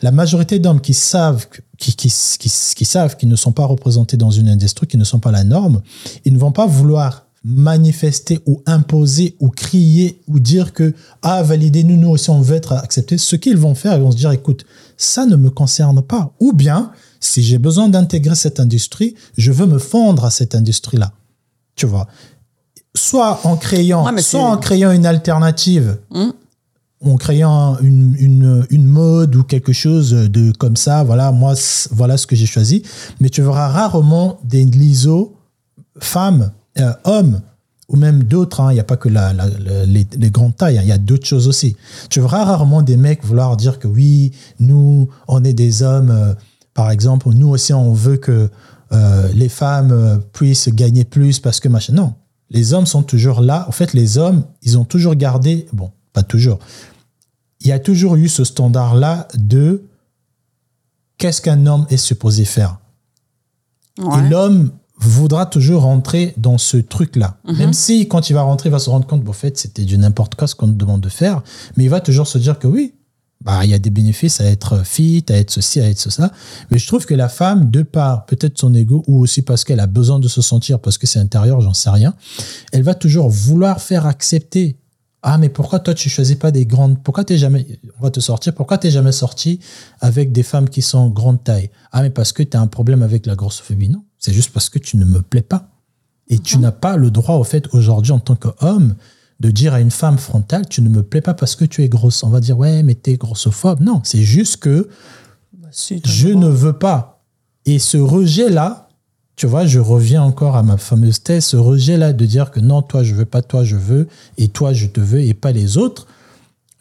La majorité d'hommes qui savent qui, qui, qui, qui savent qu'ils ne sont pas représentés dans une industrie, qui ne sont pas la norme, ils ne vont pas vouloir manifester ou imposer ou crier ou dire que ah validez-nous nous aussi on veut être acceptés. Ce qu'ils vont faire ils vont se dire écoute ça ne me concerne pas. Ou bien si j'ai besoin d'intégrer cette industrie je veux me fondre à cette industrie là tu vois. Soit en créant Ouais, soit en créant une alternative En créant une, une, une mode ou quelque chose de comme ça, voilà, moi, voilà ce que j'ai choisi. Mais tu verras rarement des lisos femmes, euh, hommes, ou même d'autres, hein, il n'y a pas que la, les, grandes tailles, hein, il y a d'autres choses aussi. Tu verras rarement des mecs vouloir dire que oui, nous, on est des hommes, euh, par exemple, nous aussi, on veut que euh, les femmes puissent gagner plus parce que machin. Non, les hommes sont toujours là. En fait, les hommes, ils ont toujours gardé, bon, pas toujours, il y a toujours eu ce standard-là de qu'est-ce qu'un homme est supposé faire. Ouais. Et l'homme voudra toujours rentrer dans ce truc-là. Mhm. Même si, quand il va rentrer, il va se rendre compte, bon, en fait, c'était du n'importe quoi ce qu'on nous demande de faire, mais il va toujours se dire que oui, bah, il y a des bénéfices à être fit, à être ceci, à être ça. Mais je trouve que la femme, de par peut-être son ego ou aussi parce qu'elle a besoin de se sentir, parce que c'est intérieur, j'en sais rien, elle va toujours vouloir faire accepter Ah, mais pourquoi toi, tu choisis pas des grandes. Pourquoi t'es jamais. On va te sortir. Pourquoi t'es jamais sorti avec des femmes qui sont grande taille? Ah, mais parce que tu as un problème avec la grossophobie. Non. C'est juste parce que tu ne me plais pas. Et tu n'as pas le droit, au fait, aujourd'hui, en tant qu'homme, de dire à une femme frontale, tu ne me plais pas parce que tu es grosse. On va dire, ouais, mais t'es grossophobe. Non, c'est juste que Bah, si, je ne veux pas. Et ce rejet-là, tu vois, je reviens encore à ma fameuse thèse, ce rejet-là de dire que non, toi, je veux pas, toi, je veux, et toi, je te veux, et pas les autres,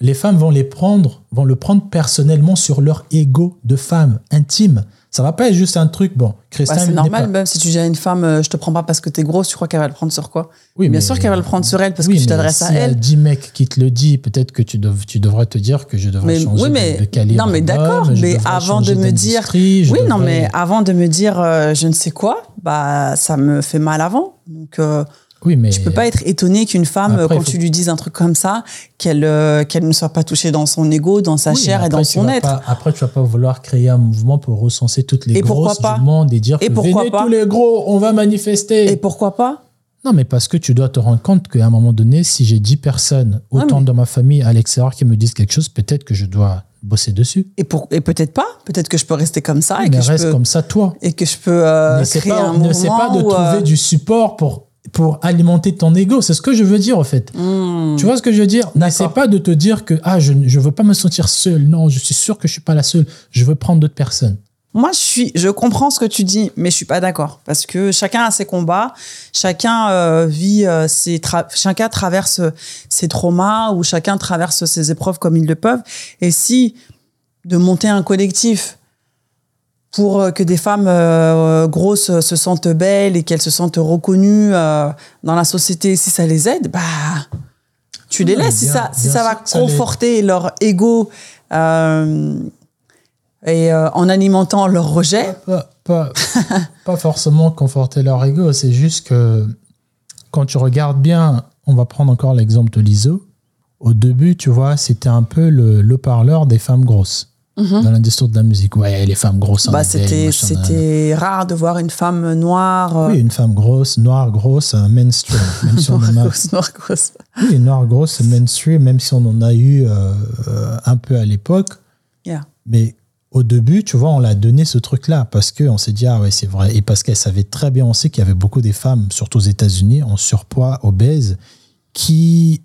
les femmes vont les prendre, vont le prendre personnellement sur leur ego de femme intime. Ça va pas être juste un truc, bon, Bah, Christin c'est normal, pas- même si tu dis à une femme, euh, je te prends pas parce que t'es grosse, tu crois qu'elle va le prendre sur quoi? Oui, Bien mais- sûr qu'elle va le prendre sur elle parce Oui, que tu t'adresses à elle. 10 mecs qui te le disent, peut-être que tu, dev- tu devrais te dire que je devrais Mais- changer oui, de- mais- de, calibre. non, mais d'accord, mais avant de me dire- Oui, non, mais avant de me dire euh, je ne sais quoi, bah ça me fait mal avant. Donc euh, oui, mais je peux pas être étonné qu'une femme, Après, quand tu lui dises un truc comme ça, qu'elle euh, qu'elle ne soit pas touchée dans son ego, dans sa Oui, chair et dans son être. pas- après, tu vas pas vouloir créer un mouvement pour recenser toutes les Et grosses pas du monde et dire Et que pourquoi venez pas tous les gros, on va manifester. Et pourquoi pas Non, mais parce que tu dois te rendre compte qu'à un moment donné, si j'ai 10 personnes, autant mais- dans ma famille, à l'extérieur, qui me disent quelque chose, peut-être que je dois bosser dessus. Et, pour, et peut-être pas. Peut-être que je peux rester comme ça et, mais que je reste peux, comme ça, toi. et que je peux euh, créer pas, un n'essaie mouvement pas de trouver euh, du support pour, pour alimenter ton ego. C'est ce que je veux dire, en fait. hmm, Tu vois ce que je veux dire? N'essaie pas de te dire que ah, je ne veux pas me sentir seul. Non, je suis sûr que je suis pas la seule. Je veux prendre d'autres personnes. Moi, je suis, je comprends ce que tu dis, mais je suis pas d'accord parce que chacun a ses combats, chacun euh, vit euh, ses, tra- chacun traverse ses traumas ou chacun traverse ses épreuves comme ils le peuvent. Et si de monter un collectif pour euh, que des femmes euh, grosses se sentent belles et qu'elles se sentent reconnues euh, dans la société, si ça les aide, bah tu les Ouais, laisses. Si ça, si va les- conforter leur ego. euh, et euh, en alimentant leur rejet, Pas, pas, pas forcément conforter leur ego, c'est juste que quand tu regardes bien, on va prendre encore l'exemple de l'ISO. Au début, tu vois, c'était un peu le, le parleur des femmes grosses dans l'industrie de la musique. Ouais, les femmes grosses. Mhm. bah, c'était rare de voir une femme noire. euh, Oui, une femme grosse, noire grosse, un mainstream. Même si on en a, noire, grosse, noire, grosse. oui, noire grosse, mainstream, même si on en a eu euh, euh, un peu à l'époque. Yeah. Mais au début, tu vois, on l'a donné ce truc-là parce qu'on s'est dit, ah ouais, c'est vrai. Et parce qu'elle savait très bien aussi qu'il y avait beaucoup des femmes, surtout aux États-Unis, en surpoids, obèses, qui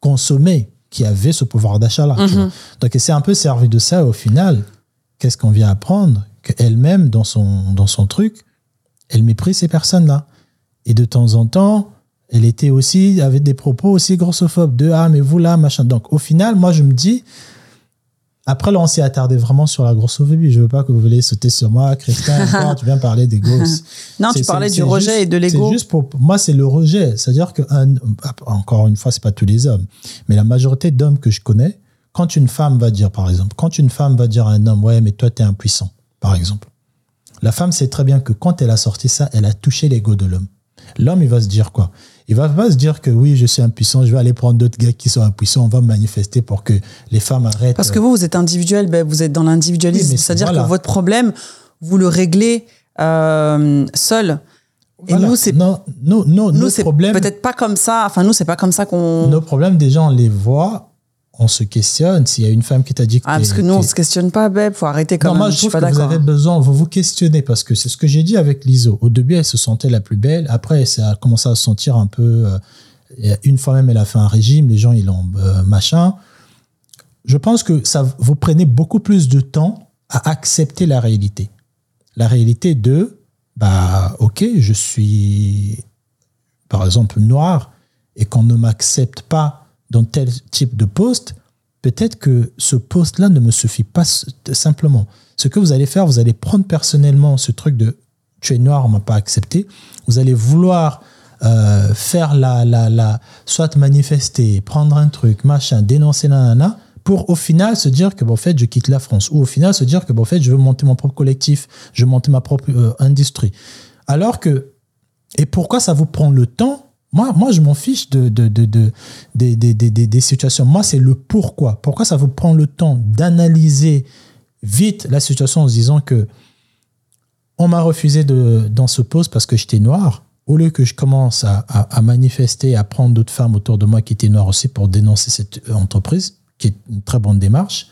consommaient, qui avaient ce pouvoir d'achat-là. vois. Donc, elle s'est un peu servi de ça. Au final, qu'est-ce qu'on vient apprendre? Qu'elle-même, dans son, dans son truc, elle méprise ces personnes-là. Et de temps en temps, elle était aussi, avait des propos aussi grossophobes de ah, mais vous là, machin. Donc, au final, moi, je me dis, après, là, on s'est attardé vraiment sur la grossophobie. Je veux pas que vous veuillez sauter sur moi, Christian. encore, tu viens parler des gosses. Non, tu parlais du rejet juste- et de l'ego. C'est juste pour moi, c'est le rejet. C'est-à-dire que un- encore une fois, c'est pas tous les hommes, mais la majorité d'hommes que je connais, quand une femme va dire, par exemple, quand une femme va dire à un homme, ouais, mais toi, t'es impuissant, par exemple. La femme sait très bien que quand elle a sorti ça, elle a touché l'ego de l'homme. L'homme, il va se dire quoi? Il va pas se dire que oui, je suis impuissant, je vais aller prendre d'autres gars qui sont impuissants, on va manifester pour que les femmes arrêtent. Parce que vous, vous êtes individuel, ben, vous êtes dans l'individualisme. Oui, C'est-à-dire voilà. que votre problème, vous le réglez euh, seul. Et Voilà. nous, c'est non, non, non, nos problèmes, peut-être pas comme ça. Enfin, nous, c'est pas comme ça qu'on. nos problèmes, déjà, on les voit, on se questionne. S'il y a une femme qui t'a dit que Ah, parce que nous, on se questionne pas, Beb. Faut arrêter quand non, même. moi, je trouve pas que vous avez besoin, vous vous questionnez parce que c'est ce que j'ai dit avec l'ISO. Au début, elle se sentait la plus belle. Après, ça a commencé à se sentir un peu. euh, une fois même, elle a fait un régime. Les gens, ils l'ont euh, machin. Je pense que ça vous prenez beaucoup plus de temps à accepter la réalité. La réalité de, bah, ok, je suis, par exemple, noir et qu'on ne m'accepte pas dans tel type de poste, peut-être que ce poste-là ne me suffit pas simplement. Ce que vous allez faire, vous allez prendre personnellement ce truc de tu es noir, on m'a pas accepté. Vous allez vouloir euh, faire la, la, la, soit manifester, prendre un truc, machin, dénoncer, nanana, pour au final se dire que, bon, en fait, je quitte la France. Ou au final se dire que, bon, en fait, je veux monter mon propre collectif, je veux monter ma propre euh, industrie. Alors que, et pourquoi ça vous prend le temps moi, moi, je m'en fiche de, de, de, de- des- des- des- des- des situations. Moi, c'est le pourquoi. Pourquoi ça vous prend le temps d'analyser vite la situation en se disant que on m'a refusé de, dans ce poste parce que j'étais noir. au lieu que je commence à, à, à manifester, à prendre d'autres femmes autour de moi qui étaient noires aussi pour dénoncer cette entreprise, qui est une très bonne démarche,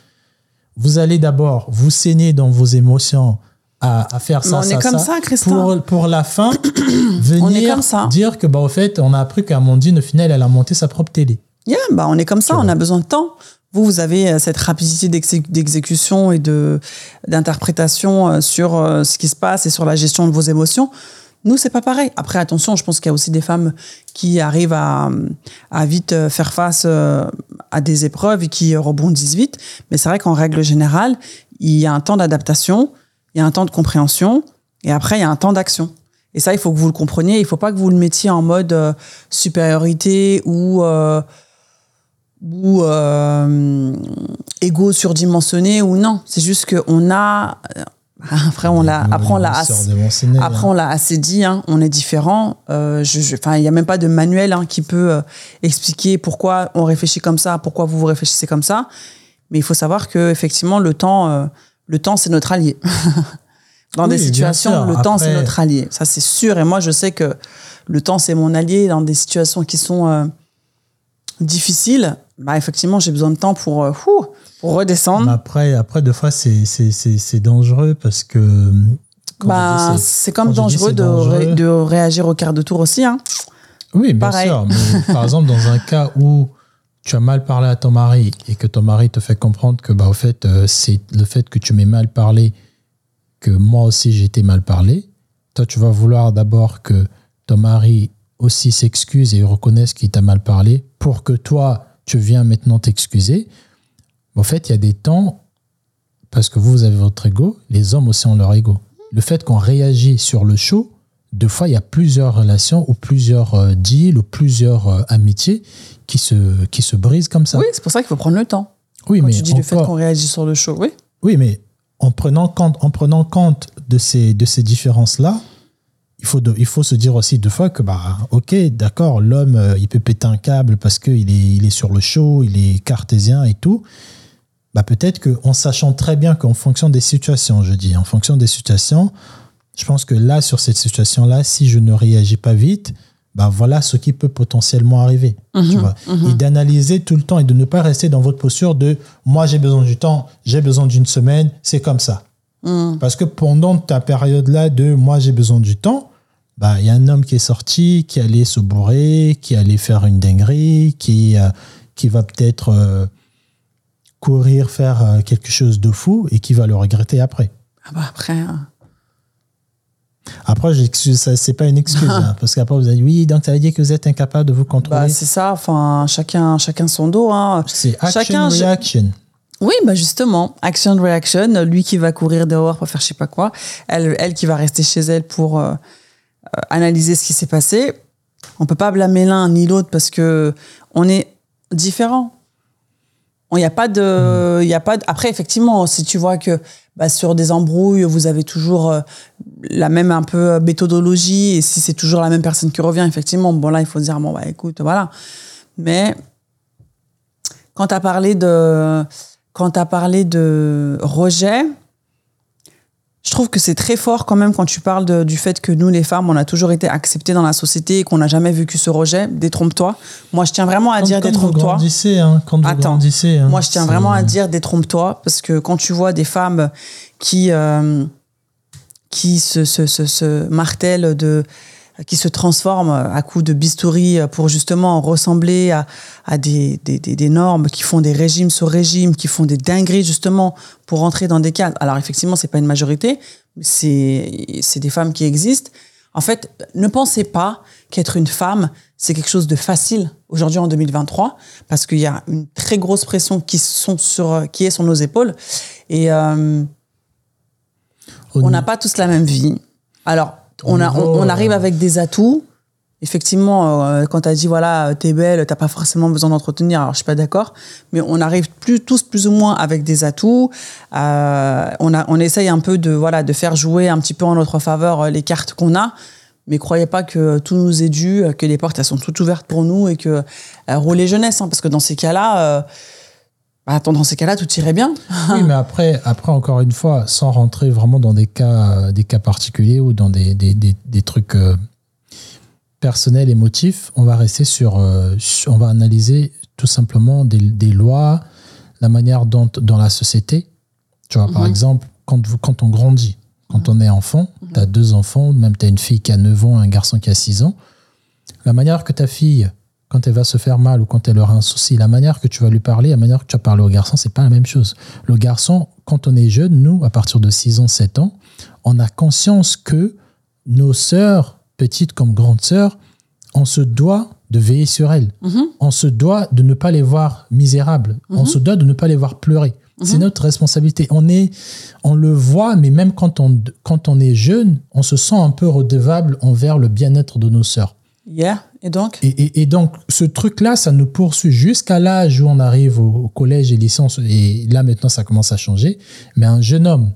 vous allez d'abord vous saigner dans vos émotions à, à faire ça, on ça, est comme ça, ça, pour, pour la fin, On est venir comme ça. dire que, bah, au fait, on a appris qu'Amandine, au final, elle a monté sa propre télé. Yeah, bah on est comme ça, on a besoin de temps. Vous, vous avez euh, cette rapidité d'exé- d'exécution et de d'interprétation euh, sur euh, ce qui se passe et sur la gestion de vos émotions. Nous, c'est pas pareil. Après, attention, je pense qu'il y a aussi des femmes qui arrivent à, à vite faire face à des épreuves et qui rebondissent vite. Mais c'est vrai qu'en règle générale, il y a un temps d'adaptation, il y a un temps de compréhension, et après, il y a un temps d'action. Et ça, il faut que vous le compreniez. Il faut pas que vous le mettiez en mode euh, supériorité ou euh, ou euh, égo surdimensionné ou non. C'est juste qu'on a euh, après on l'a après on l'a assez, après hein. on l'a assez dit. hein, on est différent. Euh, je, il y a même pas de manuel hein, qui peut euh, expliquer pourquoi on réfléchit comme ça, pourquoi vous vous réfléchissez comme ça. Mais il faut savoir que effectivement le temps euh, le temps c'est notre allié. Dans Oui, des situations, le temps c'est notre allié. Ça c'est sûr. Et moi je sais que le temps c'est mon allié dans des situations qui sont euh, difficiles. Bah effectivement j'ai besoin de temps pour euh, pour redescendre. Mais après, après, deux fois, c'est, dangereux parce que. comme Bah, c'est comme dis dangereux, de, dangereux. ré- de réagir au quart de tour aussi. Hein. Oui, bien pareil. sûr. Mais par exemple, dans un cas où tu as mal parlé à ton mari et que ton mari te fait comprendre que, bah, au fait, euh, c'est le fait que tu m'aies mal parlé que moi aussi j'ai été mal parlé. Toi, tu vas vouloir d'abord que ton mari aussi s'excuse et reconnaisse qu'il t'a mal parlé pour que toi, tu viens maintenant t'excuser. En fait, il y a des temps, parce que vous, vous avez votre ego, les hommes aussi ont leur ego. Le fait qu'on réagit sur le show, deux fois, il y a plusieurs relations ou plusieurs euh, deals ou plusieurs euh, amitiés qui se, qui se brisent comme ça. Oui, c'est pour ça qu'il faut prendre le temps. Oui, Quand mais tu dis le fait encore- qu'on réagit sur le show, oui. oui, mais en prenant compte, en prenant compte de ces, de ces différences-là, il faut, de- il faut se dire aussi deux fois que, bah, ok, d'accord, l'homme, euh, il peut péter un câble parce qu'il est, il est sur le show, il est cartésien et tout. Bah, peut-être qu'en sachant très bien qu'en fonction des situations, je dis, en fonction des situations, je pense que là, sur cette situation-là, si je ne réagis pas vite, bah voilà ce qui peut potentiellement arriver. tu vois. Et d'analyser tout le temps et de ne pas rester dans votre posture de moi j'ai besoin du temps, j'ai besoin d'une semaine, c'est comme ça. Parce que pendant ta période-là de moi j'ai besoin du temps, bah il y a un homme qui est sorti, qui allait se bourrer, qui allait faire une dinguerie, qui, euh, qui va peut-être euh, courir faire euh, quelque chose de fou et qui va le regretter après. Ah bah après, hein. Après, ça, c'est pas une excuse, hein, parce qu'après vous allez oui, donc ça veut dire que vous êtes incapable de vous contrôler. bah, c'est ça. Enfin, chacun, chacun son dos. Hein. c'est action chacun- reaction. Oui, bah justement, action reaction. Lui qui va courir dehors pour faire je sais pas quoi, elle, elle qui va rester chez elle pour euh, euh, analyser ce qui s'est passé. On peut pas blâmer l'un ni l'autre parce que on est différents. Il n'y a pas de, il y a pas de- Après, effectivement, si tu vois que bah, sur des embrouilles, vous avez toujours euh, la même un peu euh, méthodologie et si c'est toujours la même personne qui revient, effectivement, bon là, il faut se dire bon bah écoute, voilà. Mais quand tu as parlé de quand tu parlé de rejet, je trouve que c'est très fort quand même quand tu parles de- du fait que nous, les femmes, on a toujours été acceptées dans la société et qu'on n'a jamais vécu ce rejet. Détrompe-toi. Moi, je tiens vraiment à Quand, dire détrompe-toi. hein, quand vous Attends. grandissez. hein, Moi, je tiens vraiment à dire détrompe-toi parce que quand tu vois des femmes qui euh, qui se, se, se, se martèlent de qui se transforment à coups de bistouri pour justement ressembler à, à des, des, des, des normes, qui font des régimes sur régime, qui font des dingueries justement pour rentrer dans des cadres. Alors effectivement, c'est pas une majorité, c'est c'est des femmes qui existent. En fait, ne pensez pas qu'être une femme, c'est quelque chose de facile aujourd'hui en 2023, parce qu'il y a une très grosse pression qui, sont sur, qui est sur nos épaules. Et euh, on n'a pas tous la même vie. Alors, on, a, niveau, on, on arrive avec des atouts. Effectivement, euh, quand tu as dit, voilà, t'es belle, t'as pas forcément besoin d'entretenir, alors je suis pas d'accord, mais on arrive plus, tous plus ou moins avec des atouts. Euh, on, a, on essaye un peu de, voilà, de faire jouer un petit peu en notre faveur euh, les cartes qu'on a, mais croyez pas que tout nous est dû, que les portes elles sont toutes ouvertes pour nous et que euh, rouler jeunesse, hein, parce que dans ces cas-là, attends, dans ces cas-là, tout irait bien. Oui, mais après, après, encore une fois, sans rentrer vraiment dans des cas, des cas particuliers ou dans des, des, des, des trucs euh, personnel, émotif, on va rester sur, euh, sur- on va analyser tout simplement des, des lois, la manière dont dans la société, tu vois, par exemple, quand, vous, quand on grandit, quand on est enfant, tu as deux enfants, même tu as une fille qui a 9 ans, un garçon qui a 6 ans, la manière que ta fille, quand elle va se faire mal ou quand elle aura un souci, la manière que tu vas lui parler, la manière que tu vas parler au garçon, c'est pas la même chose. Le garçon, quand on est jeune, nous, à partir de 6 ans, 7 ans, on a conscience que nos sœurs, petites comme grandes sœurs, on se doit de veiller sur elles. On se doit de ne pas les voir misérables. On se doit de ne pas les voir pleurer. C'est notre responsabilité. On, est, on le voit, mais même quand on, quand on est jeune, on se sent un peu redevable envers le bien-être de nos sœurs. Yeah. Et donc? Et, donc, ce truc-là, ça nous poursuit jusqu'à l'âge où on arrive au, collège et licence. Et là, maintenant, ça commence à changer. Mais un jeune homme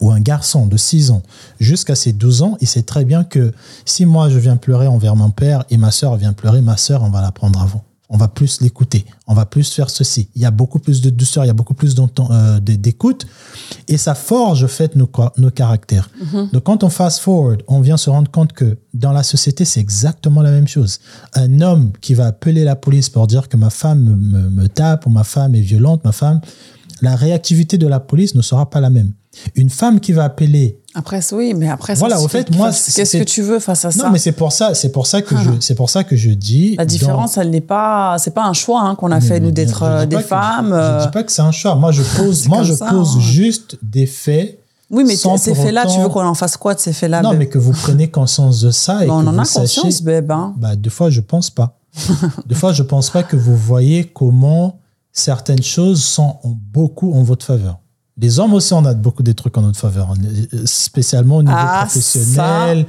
ou un garçon de 6 ans jusqu'à ses 12 ans, il sait très bien que si moi, je viens pleurer envers mon père et ma sœur vient pleurer, ma sœur, on va la prendre avant. On va plus l'écouter. On va plus faire ceci. Il y a beaucoup plus de douceur, il y a beaucoup plus euh, d'écoute. Et ça forge, en fait, nos, caractères. Donc, quand on fast forward, on vient se rendre compte que dans la société, c'est exactement la même chose. Un homme qui va appeler la police pour dire que ma femme me, me- me tape ou ma femme est violente, ma femme, la réactivité de la police ne sera pas la même. Une femme qui va appeler Après, oui, mais après, Voilà, au fait, moi, Qu'est-ce que tu veux face à ça non, mais c'est pour ça, c'est pour ça que je, c'est pour ça que je dis. La dans- différence, elle n'est pas, c'est pas un choix hein, qu'on a fait nous d'être je euh, des femmes. Je, euh, dis pas que c'est un choix. Moi, je pose, moi, je ça, pose hein. juste des faits. Oui, mais sans ces faits-là, tu veux qu'on en fasse quoi de ces faits-là? Non, Ben, mais que vous prenez conscience de ça et ben, on que en vous a sachiez- conscience, Beb. hein. Bah, deux fois, je pense pas. deux fois, je pense pas que vous voyez comment certaines choses sont beaucoup en votre faveur. Les hommes aussi, on a beaucoup des trucs en notre faveur, On est- euh, spécialement au niveau Ah, professionnel,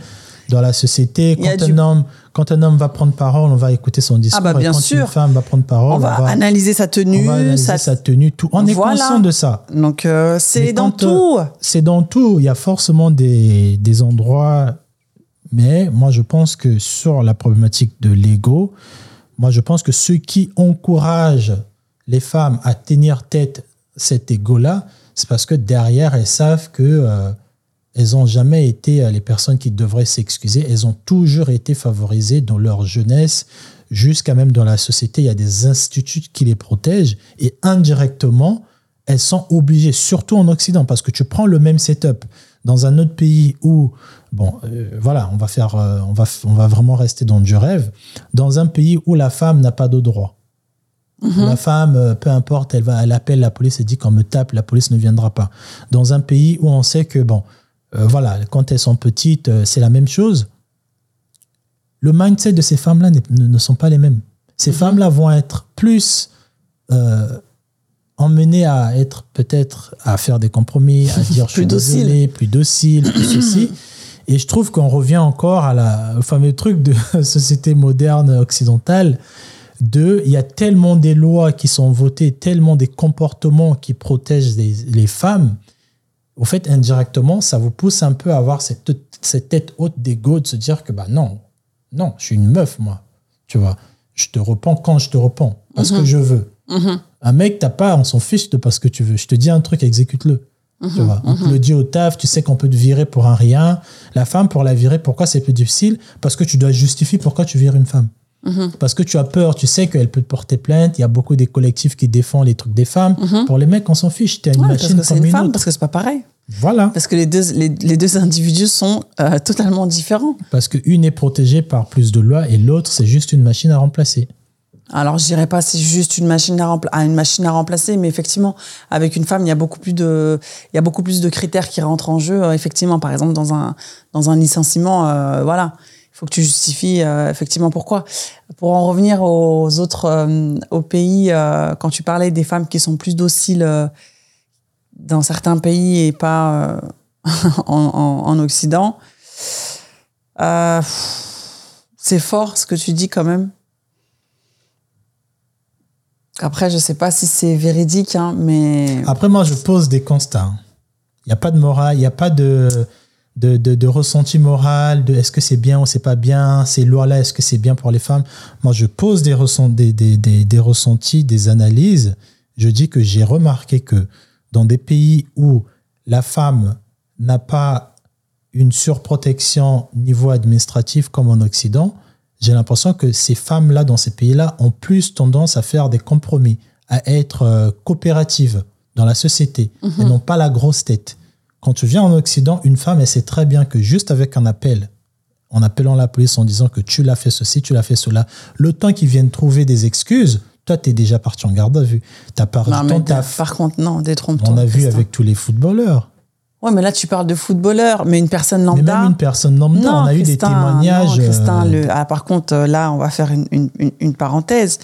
dans la société. Quand un, du- homme, quand un homme va prendre parole, on va écouter son discours. bah, bien et quand sûr. une femme va prendre parole, On va analyser sa on tenue. va analyser sa- sa tenue, tout. On est conscient de ça. Donc, euh, c'est dans quand, tout. C'est dans tout. Il y a forcément des, des endroits. Mais moi, je pense que sur la problématique de l'ego, moi, je pense que ceux qui encouragent les femmes à tenir tête cet ego-là, c'est parce que derrière, elles savent que euh, elles n'ont jamais été euh, les personnes qui devraient s'excuser. Elles ont toujours été favorisées dans leur jeunesse, jusqu'à même dans la société. Il y a des instituts qui les protègent et indirectement, elles sont obligées, surtout en Occident, parce que tu prends le même setup dans un autre pays où, bon, euh, voilà, on va faire, on va, on va vraiment rester dans du rêve, dans un pays où la femme n'a pas de droit. La femme, euh, peu importe, elle va, elle appelle la police et dit qu'on me tape, la police ne viendra pas. Dans un pays où on sait que, bon, euh, voilà, quand elles sont petites, euh, c'est la même chose. Le mindset de ces femmes-là ne, ne sont pas les mêmes. Ces femmes-là vont être plus euh, emmenées à être peut-être à faire des compromis, à dire je suis Plus docile. désolé, plus docile, plus ceci. Et je trouve qu'on revient encore à la, au fameux truc de société moderne occidentale de il y a tellement des lois qui sont votées, tellement des comportements qui protègent les, les femmes. Au fait, indirectement, ça vous pousse un peu à avoir cette, cette tête haute d'ego de se dire que bah non, non, je suis une meuf, moi. Tu vois, je te repens quand je te repens, parce que je veux. Un mec, t'as pas, on s'en fiche de parce que tu veux. Je te dis un truc, exécute-le. Tu vois, on te le dit au taf, tu sais qu'on peut te virer pour un rien. La femme, pour la virer, pourquoi c'est plus difficile? Parce que tu dois justifier pourquoi tu vires une femme. Parce que tu as peur, tu sais qu'elle peut te porter plainte. Il y a beaucoup des collectifs qui défendent les trucs des femmes. Pour les mecs, on s'en fiche. T'es une Ouais, parce machine que c'est comme une une femme, autre. parce que c'est pas pareil. Voilà. Parce que les deux, les, les deux individus sont euh, totalement différents. Parce qu'une est protégée par plus de lois et l'autre, c'est juste une machine à remplacer. Alors, je dirais pas c'est juste une machine à, à une machine à remplacer, mais effectivement, avec une femme, il y a beaucoup plus de, il y a beaucoup plus de critères qui rentrent en jeu. Euh, effectivement, par exemple, dans un, dans un licenciement, euh, voilà, il faut que tu justifies euh, effectivement pourquoi. Pour en revenir aux autres, euh, aux pays, euh, quand tu parlais des femmes qui sont plus dociles dans certains pays et pas en, en, en Occident, c'est fort ce que tu dis quand même. Après, je sais pas si c'est véridique, hein, mais Après, moi, je pose des constats. Il n'y a pas de morale, il n'y a pas de, de, de, de ressenti moral, de est-ce que c'est bien ou c'est pas bien, ces lois-là, est-ce que c'est bien pour les femmes? Moi, je pose des, ressent, des, des, des, des ressentis, des analyses. Je dis que j'ai remarqué que dans des pays où la femme n'a pas une surprotection niveau administratif comme en Occident, j'ai l'impression que ces femmes-là, dans ces pays-là, ont plus tendance à faire des compromis, à être euh, coopératives dans la société, et non pas la grosse tête. Quand tu viens en Occident, une femme, elle sait très bien que juste avec un appel, en appelant la police en disant que tu l'as fait ceci, tu l'as fait cela, le temps qu'ils viennent trouver des excuses, toi, tu es déjà parti en garde à vue. Tu as perdu Non, mais de- taf. par contre, non, détrompe-toi. On a vu avec tous les footballeurs. Ouais, mais là, tu parles de footballeur, mais une personne Mais lambda. même une personne lambda, on a eu des témoignages. non, Christin, euh, le- ah, par contre, là, on va faire une- une parenthèse.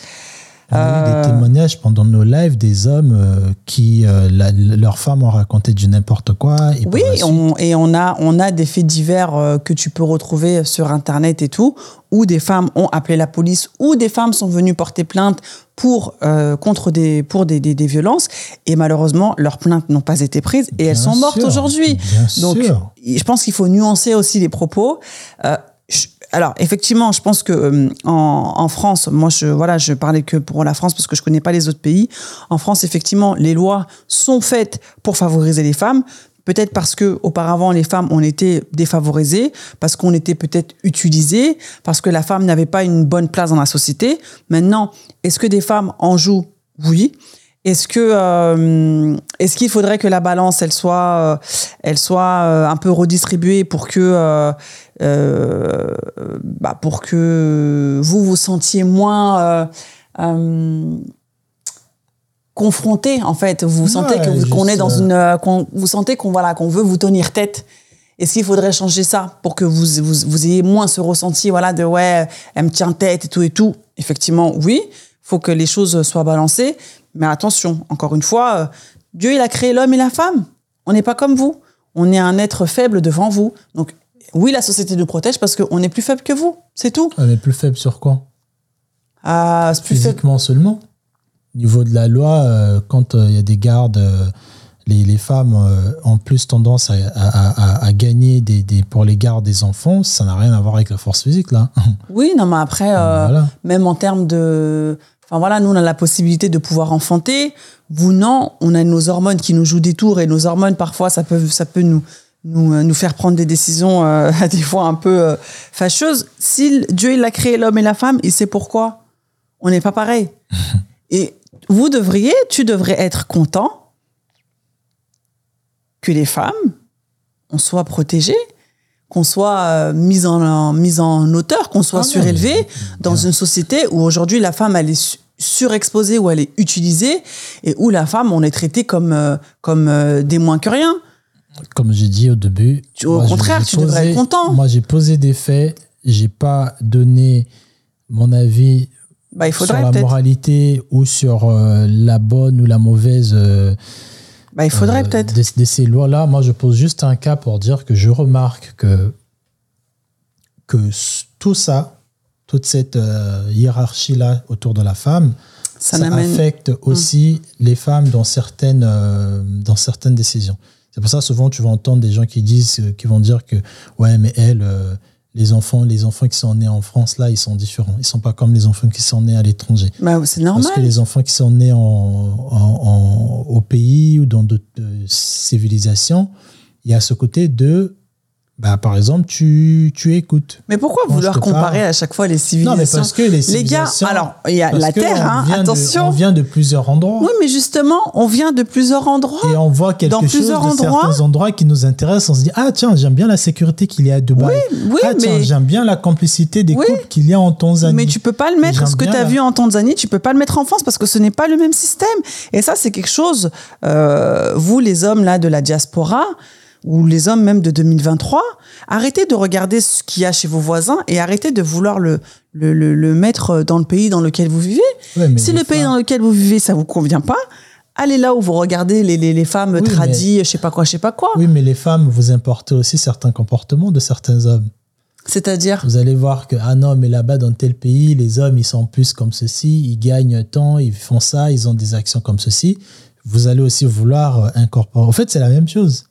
On a eu Euh, des témoignages pendant nos lives des hommes euh, qui, euh, la- leurs femmes ont raconté du n'importe quoi. Et Oui, on- et on a, on a des faits divers que tu peux retrouver sur Internet et tout, où des femmes ont appelé la police, où des femmes sont venues porter plainte pour, euh, contre des, pour des, des, des violences, et malheureusement, leurs plaintes n'ont pas été prises, et elles sont mortes aujourd'hui. Donc, sûr. je pense qu'il faut nuancer aussi les propos. Euh, alors, effectivement, je pense que euh, en, France, moi, je voilà, je parlais que pour la France parce que je connais pas les autres pays. En France, effectivement, les lois sont faites pour favoriser les femmes. Peut-être parce que auparavant les femmes ont été défavorisées, parce qu'on était peut-être utilisées, parce que la femme n'avait pas une bonne place dans la société. Maintenant, est-ce que des femmes en jouent? Oui. Est-ce que euh, est-ce qu'il faudrait que la balance elle soit euh, elle soit un peu redistribuée pour que bah, pour que vous vous sentiez moins euh, euh, confronté en fait. Vous Ouais, sentez que vous- qu'on est dans euh, une euh, qu'on- vous sentez qu'on voilà qu'on veut vous tenir tête. Est-ce qu'il faudrait changer ça pour que vous, vous, vous ayez moins ce ressenti voilà de ouais elle me tient tête et tout et tout? Effectivement oui. Faut que les choses soient balancées. Mais attention encore une fois euh, Dieu il a créé l'homme et la femme. On n'est pas comme vous. On est un être faible devant vous. Donc oui la société nous protège parce qu'on est plus faible que vous c'est tout On est plus faible sur quoi? Ah, plus faible Physiquement seulement. Au niveau de la loi, euh, quand euh, il y a des gardes, euh, les, les femmes ont plus tendance à, à- à- à gagner des, des- pour les gardes des enfants. Ça n'a rien à voir avec la force physique, là. oui non mais après Voilà. même en termes de enfin voilà nous on a la possibilité de pouvoir enfanter vous non on a nos hormones qui nous jouent des tours et nos hormones parfois ça peut ça peut nous nous, euh, nous faire prendre des décisions euh, des fois un peu euh, fâcheuses. Si Dieu il a créé l'homme et la femme il sait pourquoi. On n'est pas pareil. Et vous devriez tu devrais être content que les femmes on soit protégées qu'on soit euh, mise en, en- mise en hauteur, qu'on soit Ah surélevé dans une société où aujourd'hui la femme elle est su- surexposée, où elle est utilisée et où la femme on est traité comme comme des moins que rien. Comme j'ai dit au début. Au moi, contraire, tu devrais être content. Moi, j'ai posé des faits. J'ai pas donné mon avis Bah il sur la moralité ou sur euh, la bonne ou la mauvaise euh, Bah il faudrait euh, peut-être. de, de ces lois-là. Moi, je pose juste un cas pour dire que je remarque que, que tout ça, toute cette euh, hiérarchie-là autour de la femme, Ça affecte aussi les femmes dans certaines, dans certaines décisions. C'est pour ça souvent tu vas entendre des gens qui disent, euh, qui vont dire que ouais, mais elle, euh, les enfants, les enfants qui sont nés en France là, ils sont différents. Ils sont pas comme les enfants qui sont nés à l'étranger. Bah, c'est normal. Parce que les enfants qui sont nés en, en- en- au pays ou dans d'autres euh, civilisations, il y a ce côté de, bah, par exemple, tu, tu écoutes. Mais pourquoi vouloir comparer parle. à chaque fois les Non, civilisations mais parce que les Les gars, civilisations... alors il y a la terre, hein, de- attention. on vient de plusieurs endroits. Oui, mais justement, on vient de plusieurs endroits. Et on voit quelque Dans chose plusieurs de endroits. certains endroits qui nous intéressent. On se dit, ah tiens, j'aime bien la sécurité qu'il y a à Dubaï. Oui, ah tiens, mais j'aime bien la complicité des Oui. couples qu'il y a en Tanzanie. Mais tu peux pas le mettre, ce que tu as la- vu en Tanzanie, tu peux pas le mettre en France parce que ce n'est pas le même système. Et ça, c'est quelque chose, euh, vous les hommes là de la diaspora, ou les hommes même de 2023, arrêtez de regarder ce qu'il y a chez vos voisins et arrêtez de vouloir le, le, le, le mettre dans le pays dans lequel vous vivez. Ouais, mais si le pays dans lequel vous vivez, ça vous convient pas, allez là où vous regardez les, les, les femmes Oui, mais- tradies, je sais pas quoi, je sais pas quoi. Oui, mais les femmes, vous importez aussi certains comportements de certains hommes. C'est-à-dire, Vous allez voir que, ah non, mais là-bas, dans tel pays, les hommes, ils sont plus comme ceci, ils gagnent tant, ils font ça, ils ont des actions comme ceci. Vous allez aussi vouloir incorporer. En fait, c'est la même chose.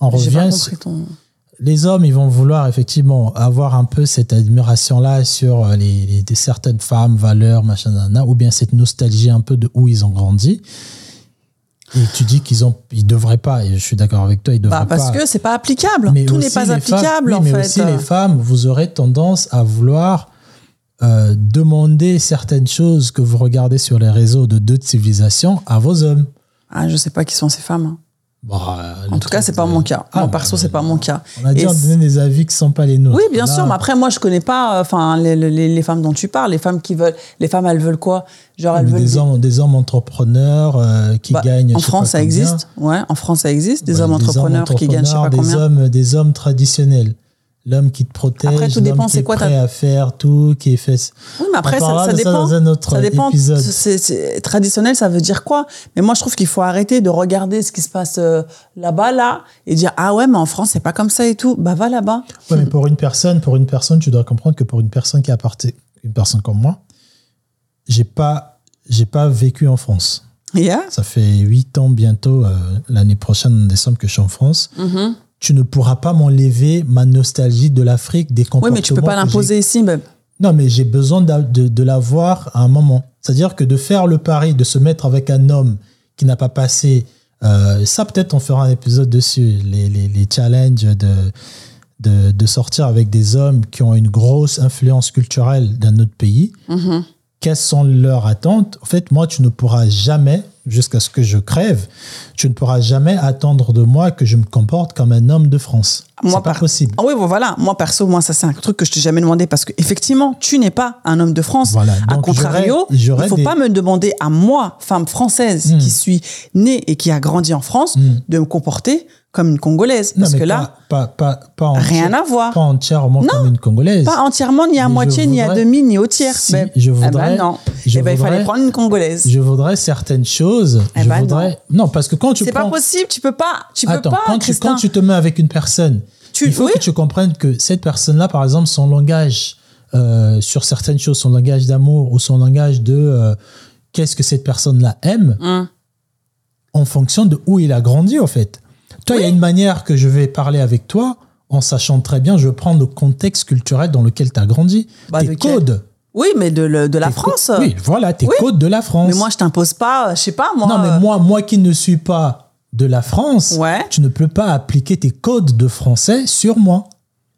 On pas revient. ton. Les hommes, ils vont vouloir effectivement avoir un peu cette admiration-là sur euh, les, certaines femmes, valeurs, machin, ou bien cette nostalgie un peu de où ils ont grandi. Et tu dis qu'ils ont, ils devraient pas. Et je suis d'accord avec toi, ils devraient Bah, parce pas. que c'est pas applicable. Mais Tout n'est pas applicable, femmes- en mais fait. aussi les femmes, vous aurez tendance à vouloir euh, demander certaines choses que vous regardez sur les réseaux de deux civilisations à vos hommes. Ah, je sais pas qui sont ces femmes. Bah, le En tout cas, c'est pas de- mon cas. Ah, Moi, bah, perso, c'est pas mon cas. On a dit donnait des avis qui sont pas les nôtres. Oui, bien Là, sûr, mais après, moi, je connais pas, euh, enfin, les, les- les femmes dont tu parles, les femmes qui veulent, les femmes, elles veulent quoi? Genre, elles veulent. des, hommes, des hommes entrepreneurs euh, qui Bah, gagnent. En France, ça existe. Ouais, en France, ça existe. Des Bah, hommes entrepreneurs qui gagnent, je sais pas entrepreneurs, combien. Des hommes, des hommes traditionnels. L'homme qui te protège, Après, tout dépend, qui est quoi prêt à faire tout, qui est fait. Oui, mais après, ça, ça de ça dépend. dans un autre ça dépend. épisode. C'est- traditionnel, ça veut dire quoi? Mais moi, je trouve qu'il faut arrêter de regarder ce qui se passe euh, là-bas, là, et dire ah ouais, mais en France, c'est pas comme ça et tout. Bah va là-bas. Ouais, mais pour une personne, pour une personne, tu dois comprendre que pour une personne qui appartient, une personne comme moi, j'ai pas, j'ai pas vécu en France. Yeah. Ça fait huit ans bientôt, euh, l'année prochaine, en décembre, que je suis en France. Mhm. Tu ne pourras pas m'enlever ma nostalgie de l'Afrique, des Oui, comportements. mais tu peux pas l'imposer ici. mais- Non, mais j'ai besoin d'a- de, de l'avoir à un moment. C'est-à-dire que de faire le pari, de se mettre avec un homme qui n'a pas passé. euh, ça, peut-être, on fera un épisode dessus. Les, les, les challenges de, de, de sortir avec des hommes qui ont une grosse influence culturelle d'un autre pays. Mhm. Quelles sont leurs attentes? En fait, moi, tu ne pourras jamais, jusqu'à ce que je crève, tu ne pourras jamais attendre de moi que je me comporte comme un homme de France. Moi, C'est pas par- possible. Ah oui, bon, voilà. Moi, perso, moi, ça, c'est un truc que je t'ai jamais demandé parce que, effectivement, tu n'es pas un homme de France. Voilà. A Donc, contrario, j'aurais- j'aurais il faut des- pas me demander à moi, femme française, Hmm. qui suis née et qui a grandi en France, Hmm. de me comporter comme une Congolaise. Non, Parce mais que là, pas, pas, pas, rien à voir. Pas entièrement comme une Congolaise. Pas entièrement, ni à Mais je moitié, ni à demi, ni au tiers. Si, Ben, je eh ben voudrais- non. je Eh ben, il fallait prendre une Congolaise. Je voudrais certaines choses. Eh je ben voudrais... non. parce que quand tu C'est prends... pas possible, tu peux pas, tu Attends, peux pas, quand, tu, quand tu te mets avec une personne, Tu- il faut oui. que tu comprennes que cette personne-là, par exemple, son langage euh, sur certaines choses, son langage d'amour ou son langage de euh, qu'est-ce que cette personne-là aime, Hum. en fonction de où il a grandi, en fait. Toi, il y a une manière que je vais parler avec toi en sachant très bien, je prends le contexte culturel dans lequel tu as grandi, Bah, tes codes. Oui, mais de, le- de la France. Oui, voilà, tes Oui. codes de la France. Mais moi, je t'impose pas, je sais pas, moi. non, mais moi, moi qui ne suis pas de la France, Ouais. tu ne peux pas appliquer tes codes de français sur moi.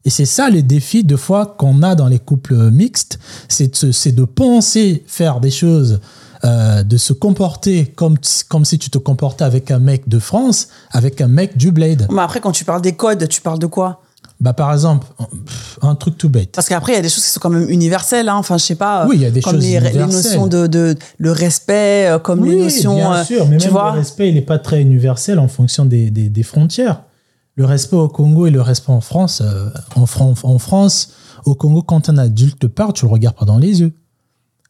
Et c'est ça le défi de fois qu'on a dans les couples mixtes, c'est de, se- c'est de penser faire des choses, euh, de se comporter comme, comme si tu te comportais avec un mec de France, avec un mec du Blade. Mais après, quand tu parles des codes, tu parles de quoi? Bah, par exemple, un truc tout bête. Parce qu'après, il y a des choses qui sont quand même universelles. hein. Enfin, je sais pas. Oui, il y a des comme choses les, les notions de, de le respect, euh, comme les Oui, notions. bien euh, sûr, mais tu même vois. le respect, il n'est pas très universel en fonction des, des- des frontières. Le respect au Congo et le respect en France, euh, en, Fran- en France, au Congo, quand un adulte te parle, tu le regardes pas dans les yeux.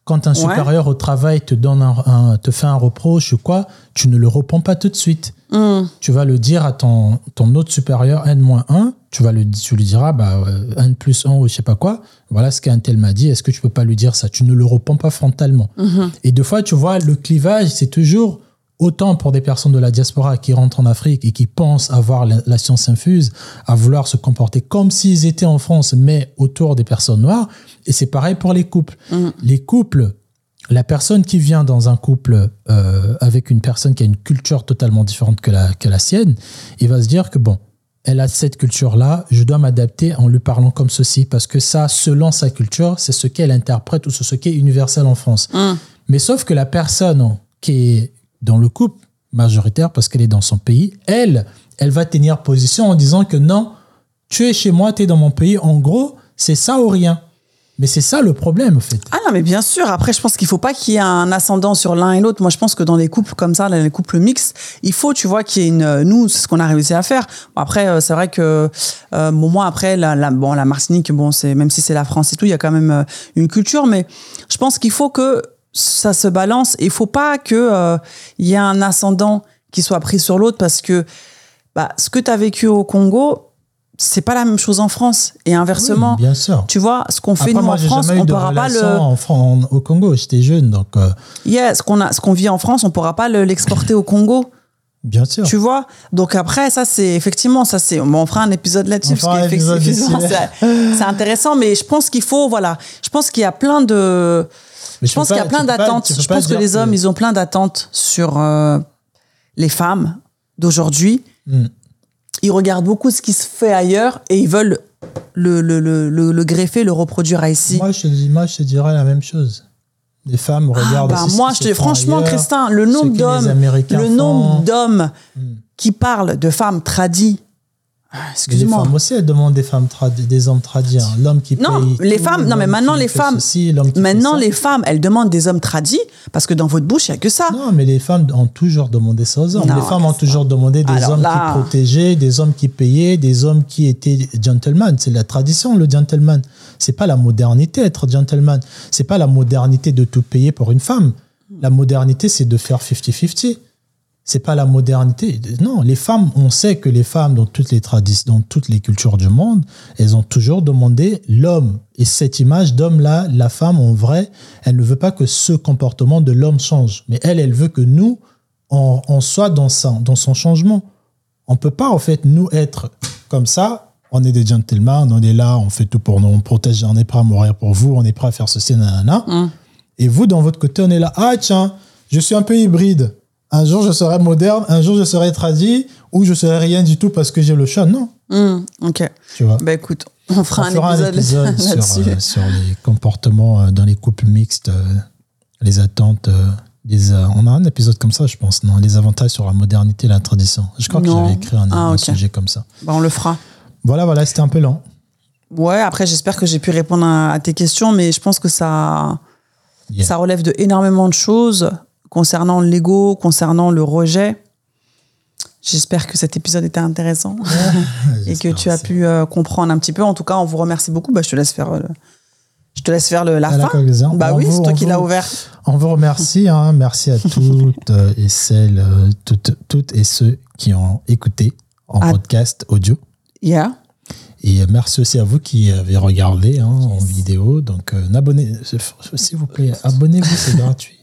Quand un Ouais. supérieur au travail te donne un, un- te fait un reproche ou quoi, tu ne le réponds pas tout de suite. Hum. Tu vas le dire à ton, ton autre supérieur, N-1, tu, vas le, tu lui diras, bah, euh, N plus 1 ou je sais pas quoi, voilà ce qu'un tel m'a dit, est-ce que tu peux pas lui dire ça? Tu ne le réponds pas frontalement. Mhm. Et deux fois, tu vois, le clivage, c'est toujours autant pour des personnes de la diaspora qui rentrent en Afrique et qui pensent avoir la, science infuse, à vouloir se comporter comme s'ils étaient en France, mais autour des personnes noires. Et c'est pareil pour les couples. Mhm. Les couples, la personne qui vient dans un couple euh, avec une personne qui a une culture totalement différente que la, que la sienne, il va se dire que bon, elle a cette culture-là, je dois m'adapter en lui parlant comme ceci, parce que ça, selon sa culture, c'est ce qu'elle interprète ou c'est ce qui est universel en France. Hum. Mais sauf que la personne qui est dans le couple majoritaire, parce qu'elle est dans son pays, elle, elle va tenir position en disant que non, tu es chez moi, tu es dans mon pays. En gros, c'est ça ou rien. Mais c'est ça le problème, en fait. Ah non, mais bien sûr. Après, je pense qu'il faut pas qu'il y ait un ascendant sur l'un et l'autre. Moi, je pense que dans les couples comme ça, les couples mixtes, il faut, tu vois, qu'il y ait une. Nous, c'est ce qu'on a réussi à faire. Après, euh, c'est vrai que euh, bon, moi, après, la, la, bon, la Martinique, bon, même si c'est la France et tout, il y a quand même euh, une culture, mais je pense qu'il faut que ça se balance. Et il faut pas que euh, il y ait un ascendant qui soit pris sur l'autre parce que bah, ce que tu as vécu au Congo, c'est pas la même chose en France. Et inversement. Oui, bien sûr. Tu vois, ce qu'on fait Après, nous moi, en France, jamais on de pourra pas le. en au Congo. J'étais jeune, donc euh, Yeah, ce qu'on a, ce qu'on vit en France, on pourra pas le- l'exporter au Congo, bien sûr. tu vois? Donc après, ça c'est effectivement, ça c'est, on fera un épisode là-dessus parce qu'effectivement c'est intéressant, mais je pense qu'il faut, voilà, je pense qu'il y a plein de, je pense qu'il y a plein d'attentes. Je pense que les hommes, ils ont plein d'attentes sur euh, les femmes d'aujourd'hui, Hmm. ils regardent beaucoup ce qui se fait ailleurs et ils veulent le, le, le, le, le greffer, le reproduire à ici. Moi, je te dis, moi, je te dirais la même chose. Les femmes Ah, regardent. bah, aussi ce moi, je te, franchement, ailleurs, Christin, le nombre d'hommes, le nombre d'hommes Hmm. qui parlent de femmes tradies. Ah, Mais Les Excuse-moi. femmes aussi, elles demandent des femmes tradi- des hommes tradis. hein. L'homme qui Non, paye les tout, femmes- non, mais maintenant, les femmes- ceci, Maintenant, les femmes, elles demandent des hommes tradis parce que dans votre bouche, il n'y a que ça. Non, mais les femmes ont toujours demandé ça aux hommes. Non, les femmes ont toujours demandé des Alors hommes là- qui protégeaient, des hommes qui payaient, des hommes qui étaient gentlemen. C'est la tradition, le gentleman. C'est pas la modernité, être gentleman. C'est pas la modernité de tout payer pour une femme. La modernité, c'est de faire 50-50. C'est pas la modernité. Non, les femmes, on sait que les femmes, dans toutes les traditions, dans toutes les cultures du monde, elles ont toujours demandé l'homme. Et cette image d'homme-là, la femme, en vrai, elle ne veut pas que ce comportement de l'homme change. Mais elle, elle veut que nous, on, on soit dans, ça, dans son changement. On peut pas, en fait, nous être comme ça. On est des gentlemen, on est là, on fait tout pour nous, on protège, on est prêt à mourir pour vous, on est prêt à faire ceci, nanana. Hum. Et vous, dans votre côté, on est là. Ah, tiens, je suis un peu hybride. Un jour, je serai moderne, un jour, je serai tradit, ou je serai rien du tout parce que j'ai le chat. Non, Hum, ok. tu vois. Bah écoute, on fera, On fera un épisode, sur, là-dessus. euh, sur les comportements euh, dans les couples mixtes, euh, les attentes. les, euh, on a un épisode comme ça, je pense, non Les avantages sur la modernité et la tradition. Je crois que j'avais écrit un, Ah, un sujet comme ça. Bah, on le fera. Voilà, voilà, c'était un peu lent. Ouais, après, j'espère que j'ai pu répondre à, à tes questions, mais je pense que ça, Yeah. ça relève de énormément de choses concernant l'ego, concernant le rejet. J'espère que cet épisode était intéressant et que tu as aussi. pu euh, comprendre un petit peu. En tout cas, on vous remercie beaucoup. Bah, je te laisse faire, euh, le- je te laisse faire le, la fin. Bah On oui, c'est toi qui l'as ouvert. On vous remercie. hein. Merci à toutes euh, et celles, toutes, toutes et ceux qui ont écouté en Ah. podcast audio. Yeah. Et merci aussi à vous qui avez regardé hein, en vidéo. Donc, euh, s'il vous plaît, abonnez-vous, c'est gratuit.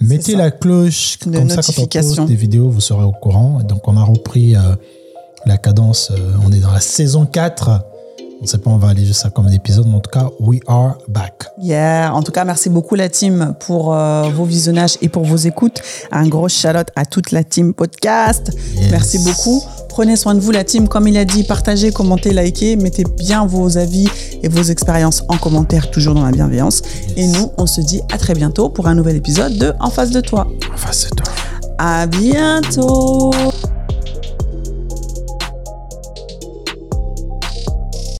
Mettez la cloche, De comme ça, quand on poste des vidéos, vous serez au courant. Donc, on a repris euh, la cadence. euh, on est dans la saison 4. On ne sait pas, on va aller jusqu'à combien d'épisodes, mais en tout cas, we are back. Yeah. En tout cas, merci beaucoup la team pour euh, vos visionnages et pour vos écoutes. Un gros shout à toute la team podcast. Yes. Merci beaucoup. Prenez soin de vous la team. Comme il a dit, partagez, commentez, likez. Mettez bien vos avis et vos expériences en commentaire, toujours dans la bienveillance. Et nous, on se dit à très bientôt pour un nouvel épisode de En face de toi. En face de toi. À bientôt.